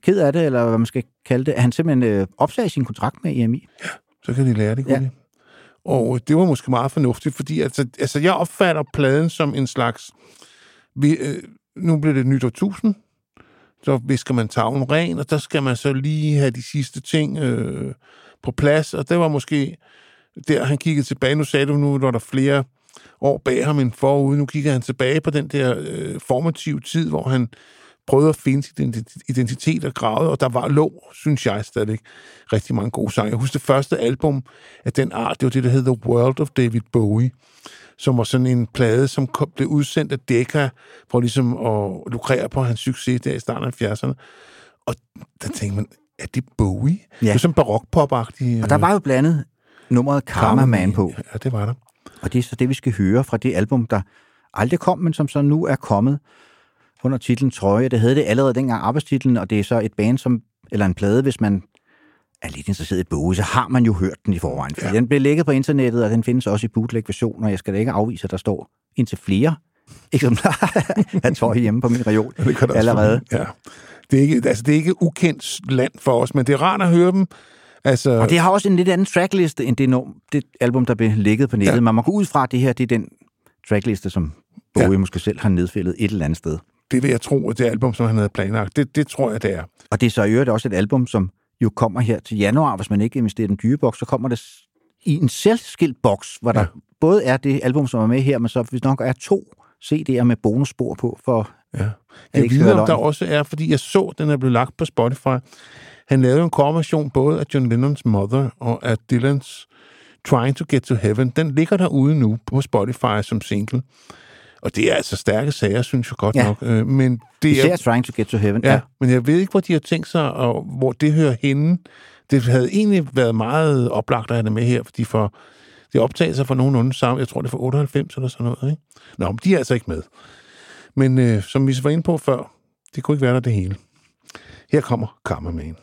ked af det, eller hvad man skal kalde det, at han simpelthen øh, opsagde sin kontrakt med EMI. så kan de lære det, kunne Ja. ja. Og det var måske meget fornuftigt, fordi altså, altså, jeg opfatter pladen som en slags... Vi, øh, nu bliver det nyt årtusind, så visker man tavlen ren, og der skal man så lige have de sidste ting øh, på plads, og det var måske der, han kiggede tilbage. Nu sagde du, nu var der flere år bag ham end forud. Nu kigger han tilbage på den der øh, formative tid, hvor han prøvede at finde sin identi- identitet og gravede, og der var lå, synes jeg stadigvæk, rigtig mange gode sange. Jeg husker det første album af den art, det var det, der hed The World of David Bowie, som var sådan en plade, som kom, blev udsendt af Decca, for ligesom at lukrere på hans succes der i starten af 70'erne. Og der tænkte man, er det Bowie? Ja. Det er sådan barokpop-agtigt. Og der var jo blandet nummeret Karma Man på. Ja, det var der. Og det er så det, vi skal høre fra det album, der aldrig kom, men som så nu er kommet under titlen Trøje. Det havde det allerede dengang arbejdstitlen, og det er så et band, som, eller en plade, hvis man er lidt interesseret i Bowie, så har man jo hørt den i forvejen. Fordi ja. den blev lægget på internettet, og den findes også i bootleg-versioner. Jeg skal da ikke afvise, at der står indtil flere eksemplarer af tøj hjemme på min reol Det kan også allerede. Ja. Det er, ikke, altså, det er ikke ukendt land for os, men det er rart at høre dem. Altså, Og det har også en lidt anden trackliste, end det, no- det album, der blev lægget på nettet. Ja. Man må gå ud fra, at det her det er den trackliste, som Bowie. Ja. måske selv har nedfældet et eller andet sted. Det vil jeg tro, at det album, som han havde planlagt, det, det tror jeg, det er. Og det er så i øvrigt også et album, som jo kommer her til januar, hvis man ikke investerer i den dyre boks, så kommer det i en selvskilt boks, hvor der Ja. både er det album, som er med her, men så hvis nok er to CD'er med bonusspor på, for Ja. Jeg ved, om der også er, fordi jeg så, den er blevet lagt på Spotify. Han lavede en coverversion både af John Lennons Mother og af Dylans Trying to Get to Heaven. Den ligger derude nu på Spotify som single. Og det er altså stærke sager, synes jeg godt Ja. nok. Øh, Men det især er, Trying to Get to Heaven. ja, men jeg ved ikke, hvor de har tænkt sig, og hvor det hører henne. Det havde egentlig været meget oplagt at have det med her, fordi for det optagelser for nogenlunde sammen, jeg tror det er for 98 eller sådan noget, ikke? Nå, men de er altså ikke med. Men øh, som vi var inde på før, det kunne ikke være der det hele. Her kommer Karma Man.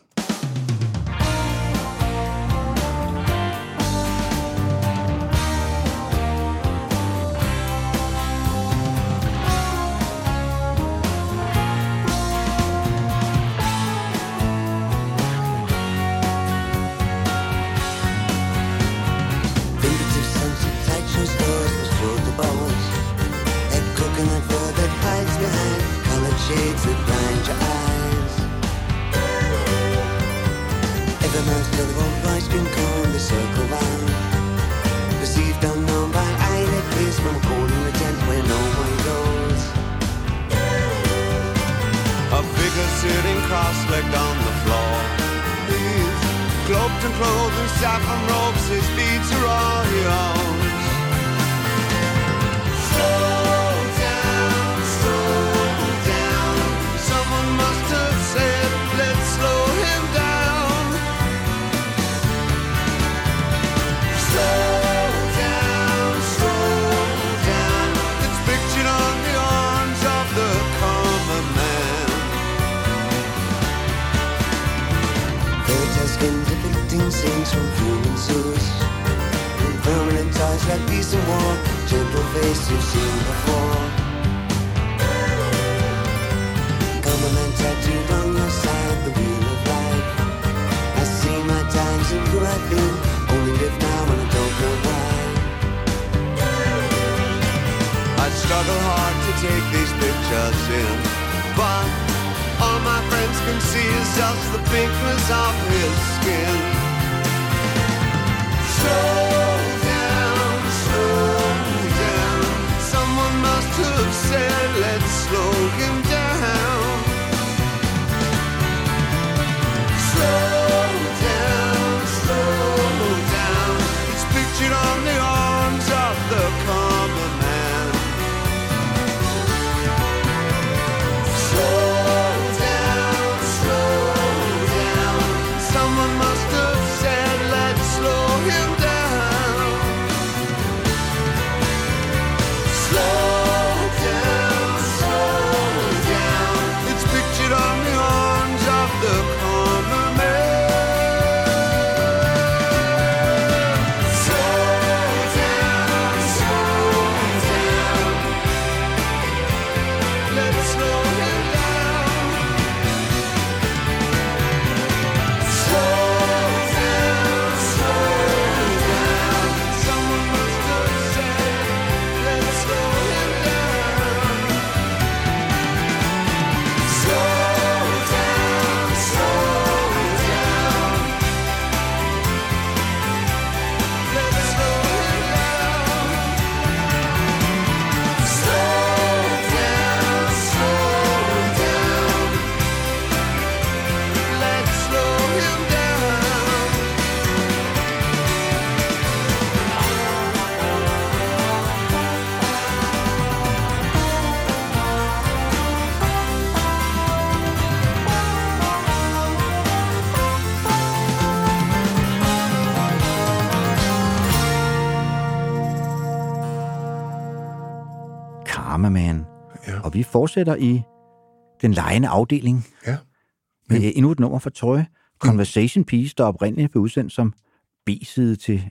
Og vi fortsætter i den lejende afdeling Ja. med endnu et nummer fra Tøj. Conversation Piece, der oprindeligt blev udsendt som B-side til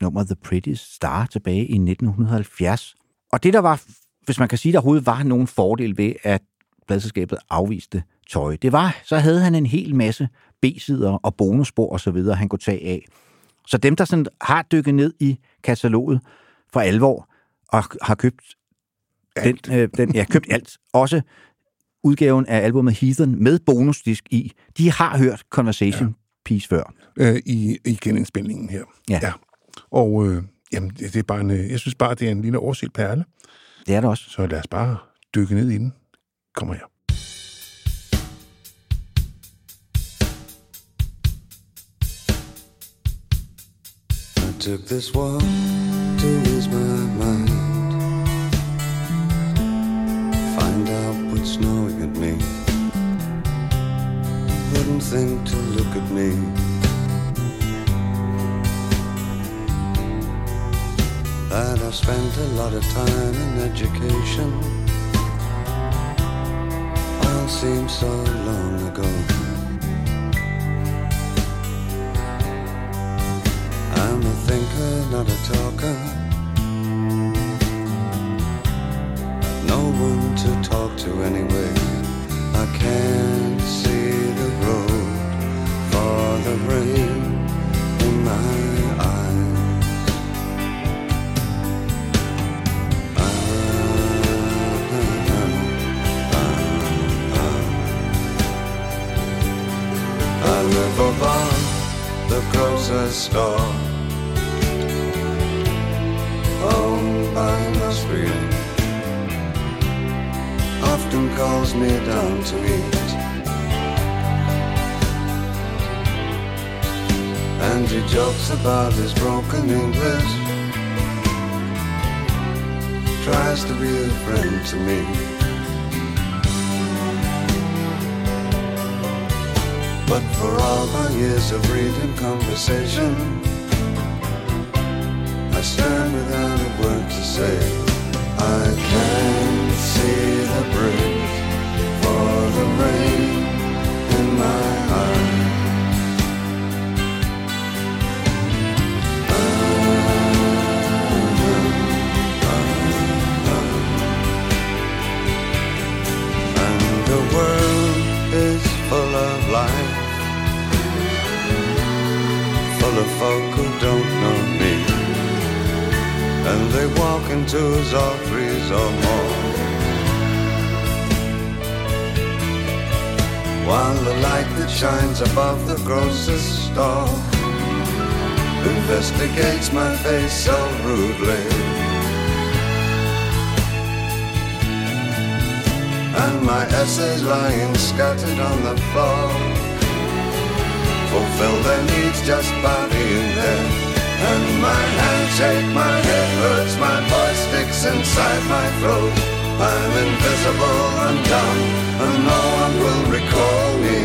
nummeret The Prettiest Star tilbage i 1970. Og det der var, hvis man kan sige, der overhovedet var nogen fordel ved, at pladselskabet afviste Tøj, det var, så havde han en hel masse B-sider og bonusspor og så videre, han kunne tage af. Så dem, der sådan har dykket ned i kataloget for alvor og har købt den, øh, den, ja, købt alt. Også udgaven af albumet Heathen med bonusdisk i. De har hørt Conversation ja. Piece før. øh, i, i genindspilningen her. Ja. ja. Og øh, jamen, det, det er bare en, øh, jeg synes bare, det er en lille overset perle. Det er det også. Så lad os bare dykke ned i den. Kommer her. I took this walk to ease my what's gnawing at me. Wouldn't think to look at me. That I've spent a lot of time in education. All seems so long ago. I'm a thinker, not a talker. No one to talk to anyway. I can't see the road for the rain in my eyes. I live above the grocer's store owned by an Austrian often calls me down to eat And he jokes about his broken English. Tries to be a friend to me. But for all my years of reading conversation, I stand without a word to say. I can't see the bridge folk who don't know me. And they walk in twos or threes or more. While the light that shines above the grocer's store investigates my face so rudely. and my essays lying scattered on the floor fulfill their needs just by being there. And my hands shake, my head hurts, my voice sticks inside my throat. I'm invisible and dumb, and no one will recall me.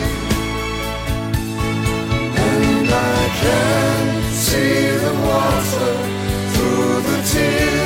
And I can see the water through the tears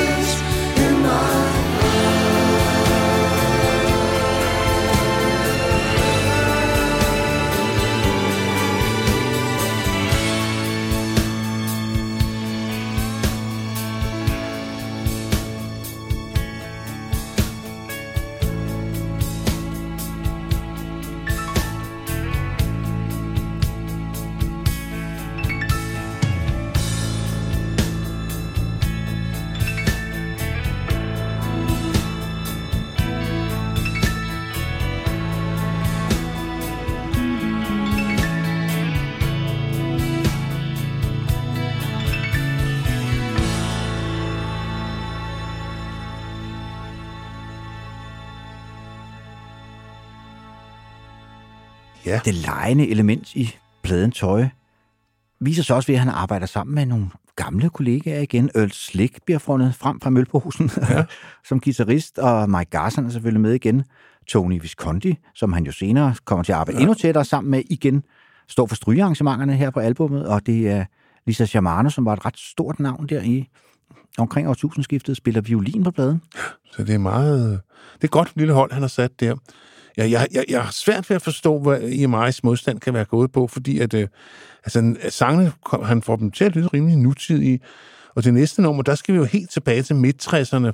Ja. Det lejende element i pladen Tøj viser sig også ved, at han arbejder sammen med nogle gamle kollegaer igen. Earl Slick bliver fundet frem fra Mølposen ja. som guitarist, og Mike Garson er selvfølgelig med igen. Tony Visconti, som han jo senere kommer til at arbejde ja. endnu tættere sammen med igen, står for strygearrangementerne her på albummet, og det er Lisa Shamano, som var et ret stort navn der i omkring årtusindskiftet, spiller violin på pladen. Så det er meget... Det er godt lille hold, han har sat der. Jeg, jeg, jeg, jeg har svært ved at forstå, hvad EMI's modstand kan være gået på, fordi at, øh, altså, sangene, han får dem til at lyde rimelig nutidige. Og det næste nummer, der skal vi jo helt tilbage til midt-60'erne.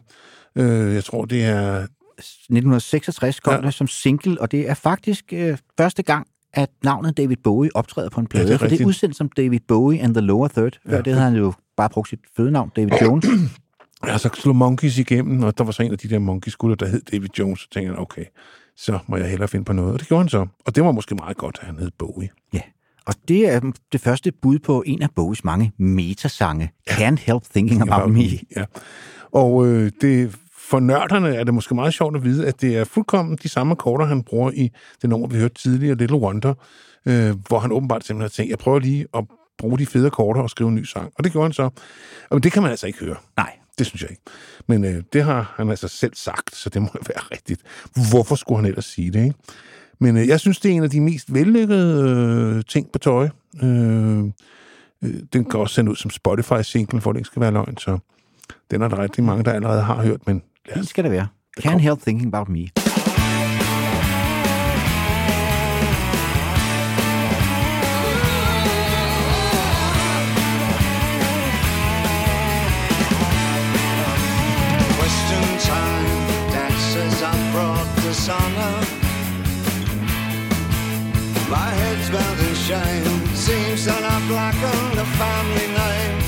Øh, jeg tror, det er 1966 kom Ja. ja. det som single, og det er faktisk øh, første gang, at navnet David Bowie optræder på en plade. det er det er udsendt som David Bowie and the Lower Third. Før Ja. ja. det havde han jo bare brugt sit fødenavn, David Jones. Jeg så slog Monkeys igennem, og der var så en af de der Monkeys-gutter, der hed David Jones, så tænkte jeg, okay, så må jeg hellere finde på noget. Og det gjorde han så. Og det var måske meget godt, at han hed Bowie. ja. Og det er det første bud på en af Bowies mange metasange. Can't help thinking about me. Ja. Og øh, det, for nørderne er det måske meget sjovt at vide, at det er fuldkommen de samme akkorder, han bruger i det nummer, vi hørte tidligere, Little Wonder, øh, hvor han åbenbart simpelthen har tænkt, jeg prøver lige at bruge de fede akkorder og skrive en ny sang. Og det gjorde han så. Og det kan man altså ikke høre. Nej, Det synes jeg ikke. Men øh, det har han altså selv sagt, så det må være rigtigt. Hvorfor skulle han ellers sige det, ikke? Men øh, jeg synes, det er en af de mest vellykkede øh, ting på tøj. Øh, øh, den kan også sende ud som Spotify-single, for det ikke skal være løgn, så den er der rigtig mange, der allerede har hørt, men lad det skal det være. Can't help thinking about me. Dishonor. My head's bowed in shame, seems that I've blackened the family name.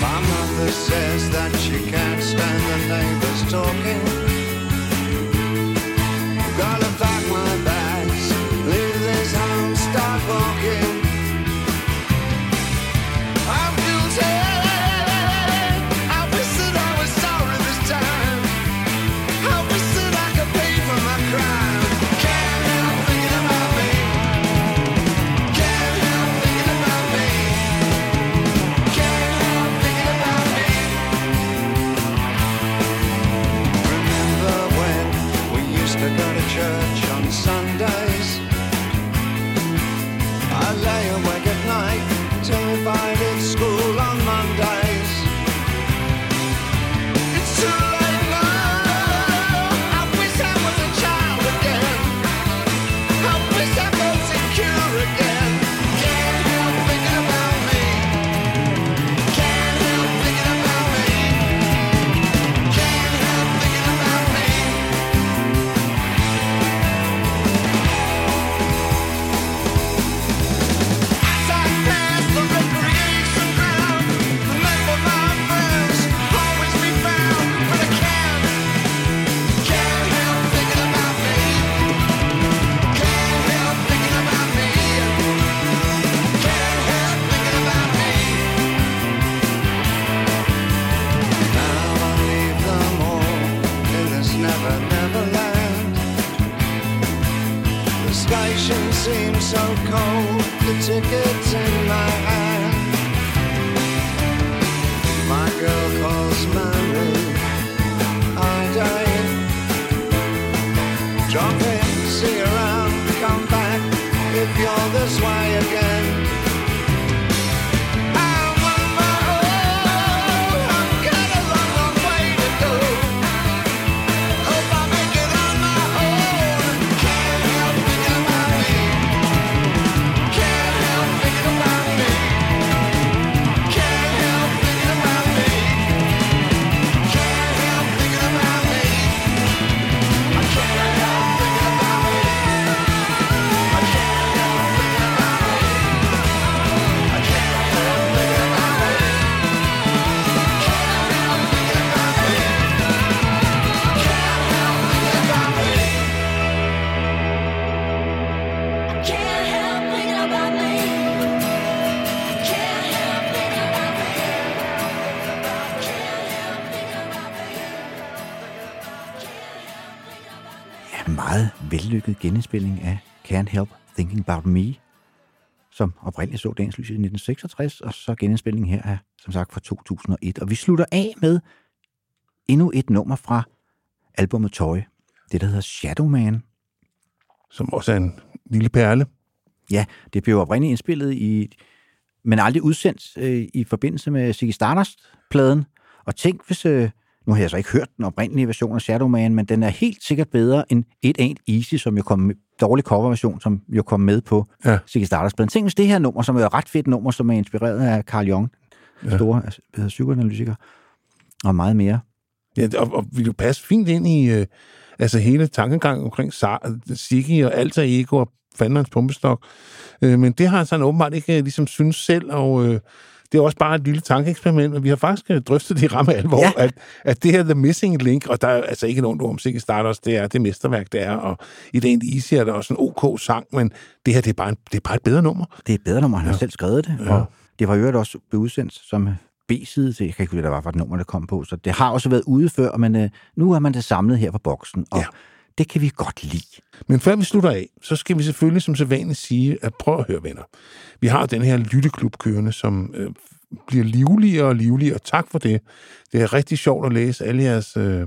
My mother says that she can't stand the neighbors talking. Gotta pack my bags, tickets in my hand. My girl calls my name. I die. Drop in, see around, come back if you're this way again. Genindspilning af Can't Help Thinking About Me, som oprindeligt så dagens lys i 1966, og så genindspilningen her er som sagt fra 2001. Og vi slutter af med endnu et nummer fra albumet Toy, det der hedder Shadow Man. Som også er en lille perle. Ja, det blev oprindeligt indspillet i, men aldrig udsendt øh, i forbindelse med Ziggy Stardust-pladen. Og tænk, hvis... Øh, nu har jeg så ikke hørt den oprindelige version af Shadow Man, men den er helt sikkert bedre end It Ain't Easy, som jo kom med, dårlig coverversion, som jo kom med på Ja. ja. Ziggy Stardust-pladen. Tænk, hvis det her nummer, som er et ret fedt nummer, som er inspireret af Carl Jung, den store altså, psykoanalytiker, og meget mere. Ja, og, og ville jo passe fint ind i øh, altså hele tankegangen omkring Siggy og alter ego og fandens pumpestok. Øh, men det har han sådan åbenbart ikke øh, ligesom synes selv, og øh, det er også bare et lille tankeeksperiment, og vi har faktisk øh, drøftet det i ramme alvor, ja. Ja. at, at det her The Missing Link, og der er altså ikke nogen ord om Siggy Stardust, det er det mesterværk, det er, og i det egentlig Easy er der også en OK sang, men det her, det er bare, en, det er bare et bedre nummer. Det er et bedre nummer, han har selv skrevet det. Ja. Og det var jo også blevet udsendt som B-side til, jeg kan ikke huske, hvad der var for et nummer, der kom på, så det har også været ude før, men øh, nu er man det samlet her på boksen, og Ja. Det kan vi godt lide. Men før vi slutter af, så skal vi selvfølgelig som sædvanligt sige, at prøv at høre, venner. Vi har den her lytteklub kørende, som øh, bliver livligere og livligere, tak for det. Det er rigtig sjovt at læse alle jeres øh,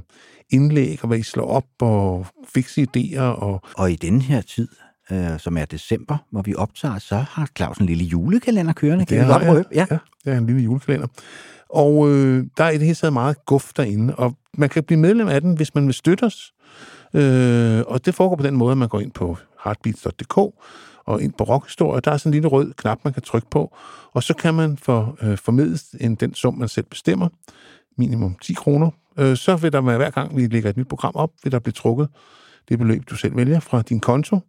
indlæg, og hvad I slår op, og fikse idéer, og Og i denne her tid, øh, som er december, hvor vi optager, så har Claus en lille julekalender kørende. Kan vi godt røbe? Ja. ja, det er en lille julekalender. Og øh, der er i det hele taget meget guf derinde, og man kan blive medlem af den, hvis man vil støtte os. Øh, og det foregår på den måde, at man går ind på heartbeats.dk og ind på rockhistorie. Der er sådan en lille rød knap, man kan trykke på, og så kan man for, øh, formidles en, den sum, man selv bestemmer, minimum 10 kroner. Øh, så vil der med hver gang, vi lægger et nyt program op, vil der blive trukket det beløb, du selv vælger fra din konto,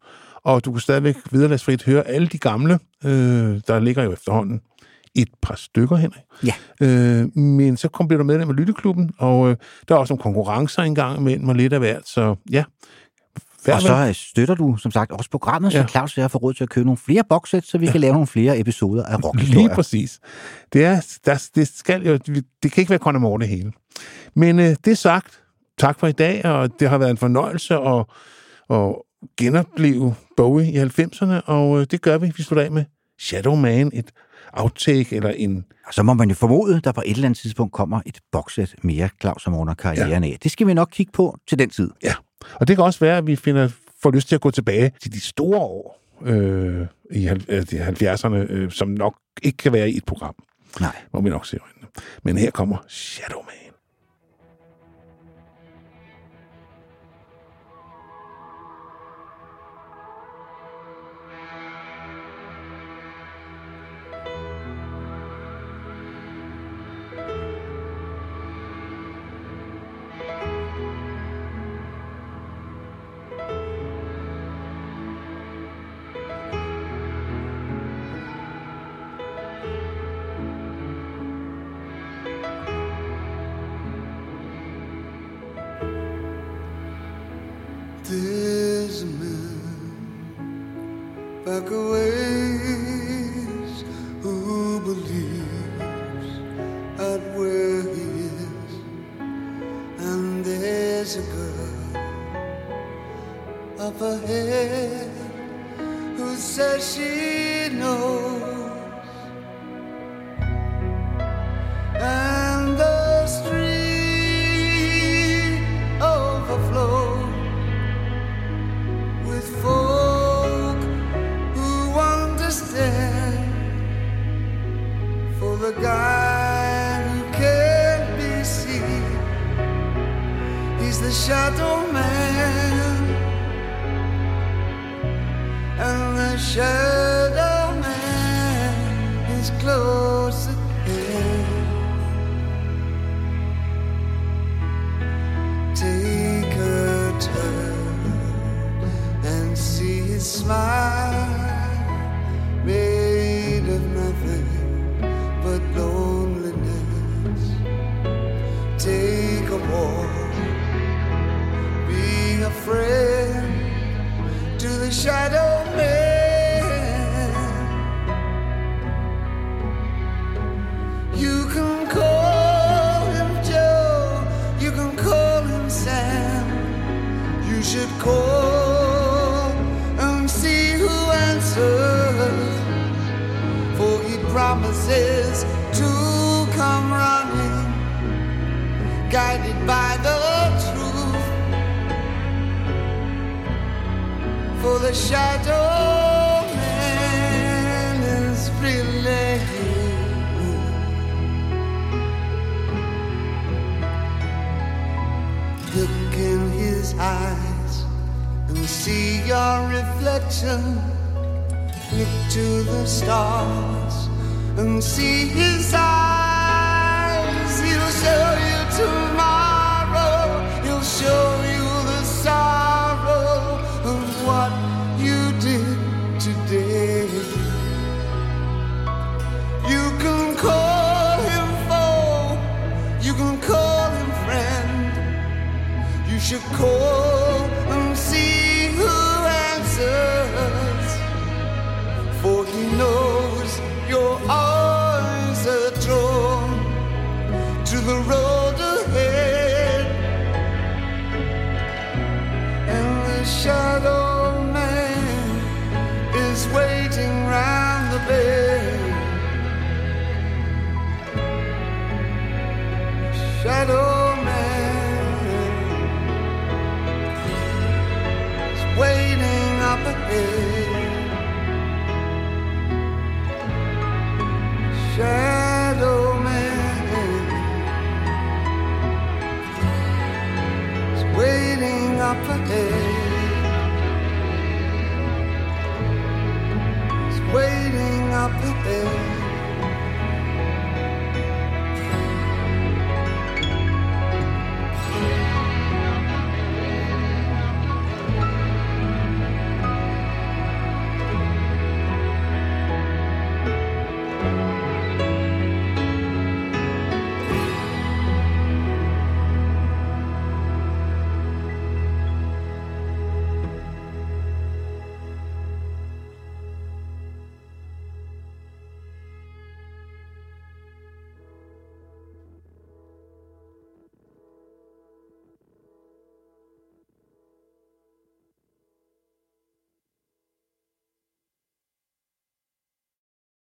og du kan stadigvæk vederlagsfrit høre alle de gamle, øh, der ligger jo efterhånden et par stykker, Henrik. Ja. Øh, men så kom, bliver du medlem af Lytteklubben, og øh, der er også nogle konkurrencer engang imellem, og lidt af hvert, så ja. Vær Og så støtter du, som sagt, også programmet, så Ja. Claus og jeg får råd til at købe nogle flere boxsæt, så vi kan lave nogle flere episoder af Lige rockhistorier. præcis. Det, er, der, det, skal jo, det kan ikke være Conor det hele. Men øh, det sagt, tak for i dag, og det har været en fornøjelse at, at genopleve Bowie i 90'erne, og øh, det gør vi. Vi slutter af med Shadow Man, et outtake eller en... Og så må man jo formode, der på et eller andet tidspunkt kommer et boxsæt mere, Claus, som under karrieren af. Det skal vi nok kigge på til den tid. Ja, og det kan også være, at vi finder, får lyst til at gå tilbage til de store år øh, i halv- øh, de 70'erne, øh, som nok ikke kan være i et program. Nej. Må vi nok se øjnene. Men her kommer Shadow Man. There's a man back a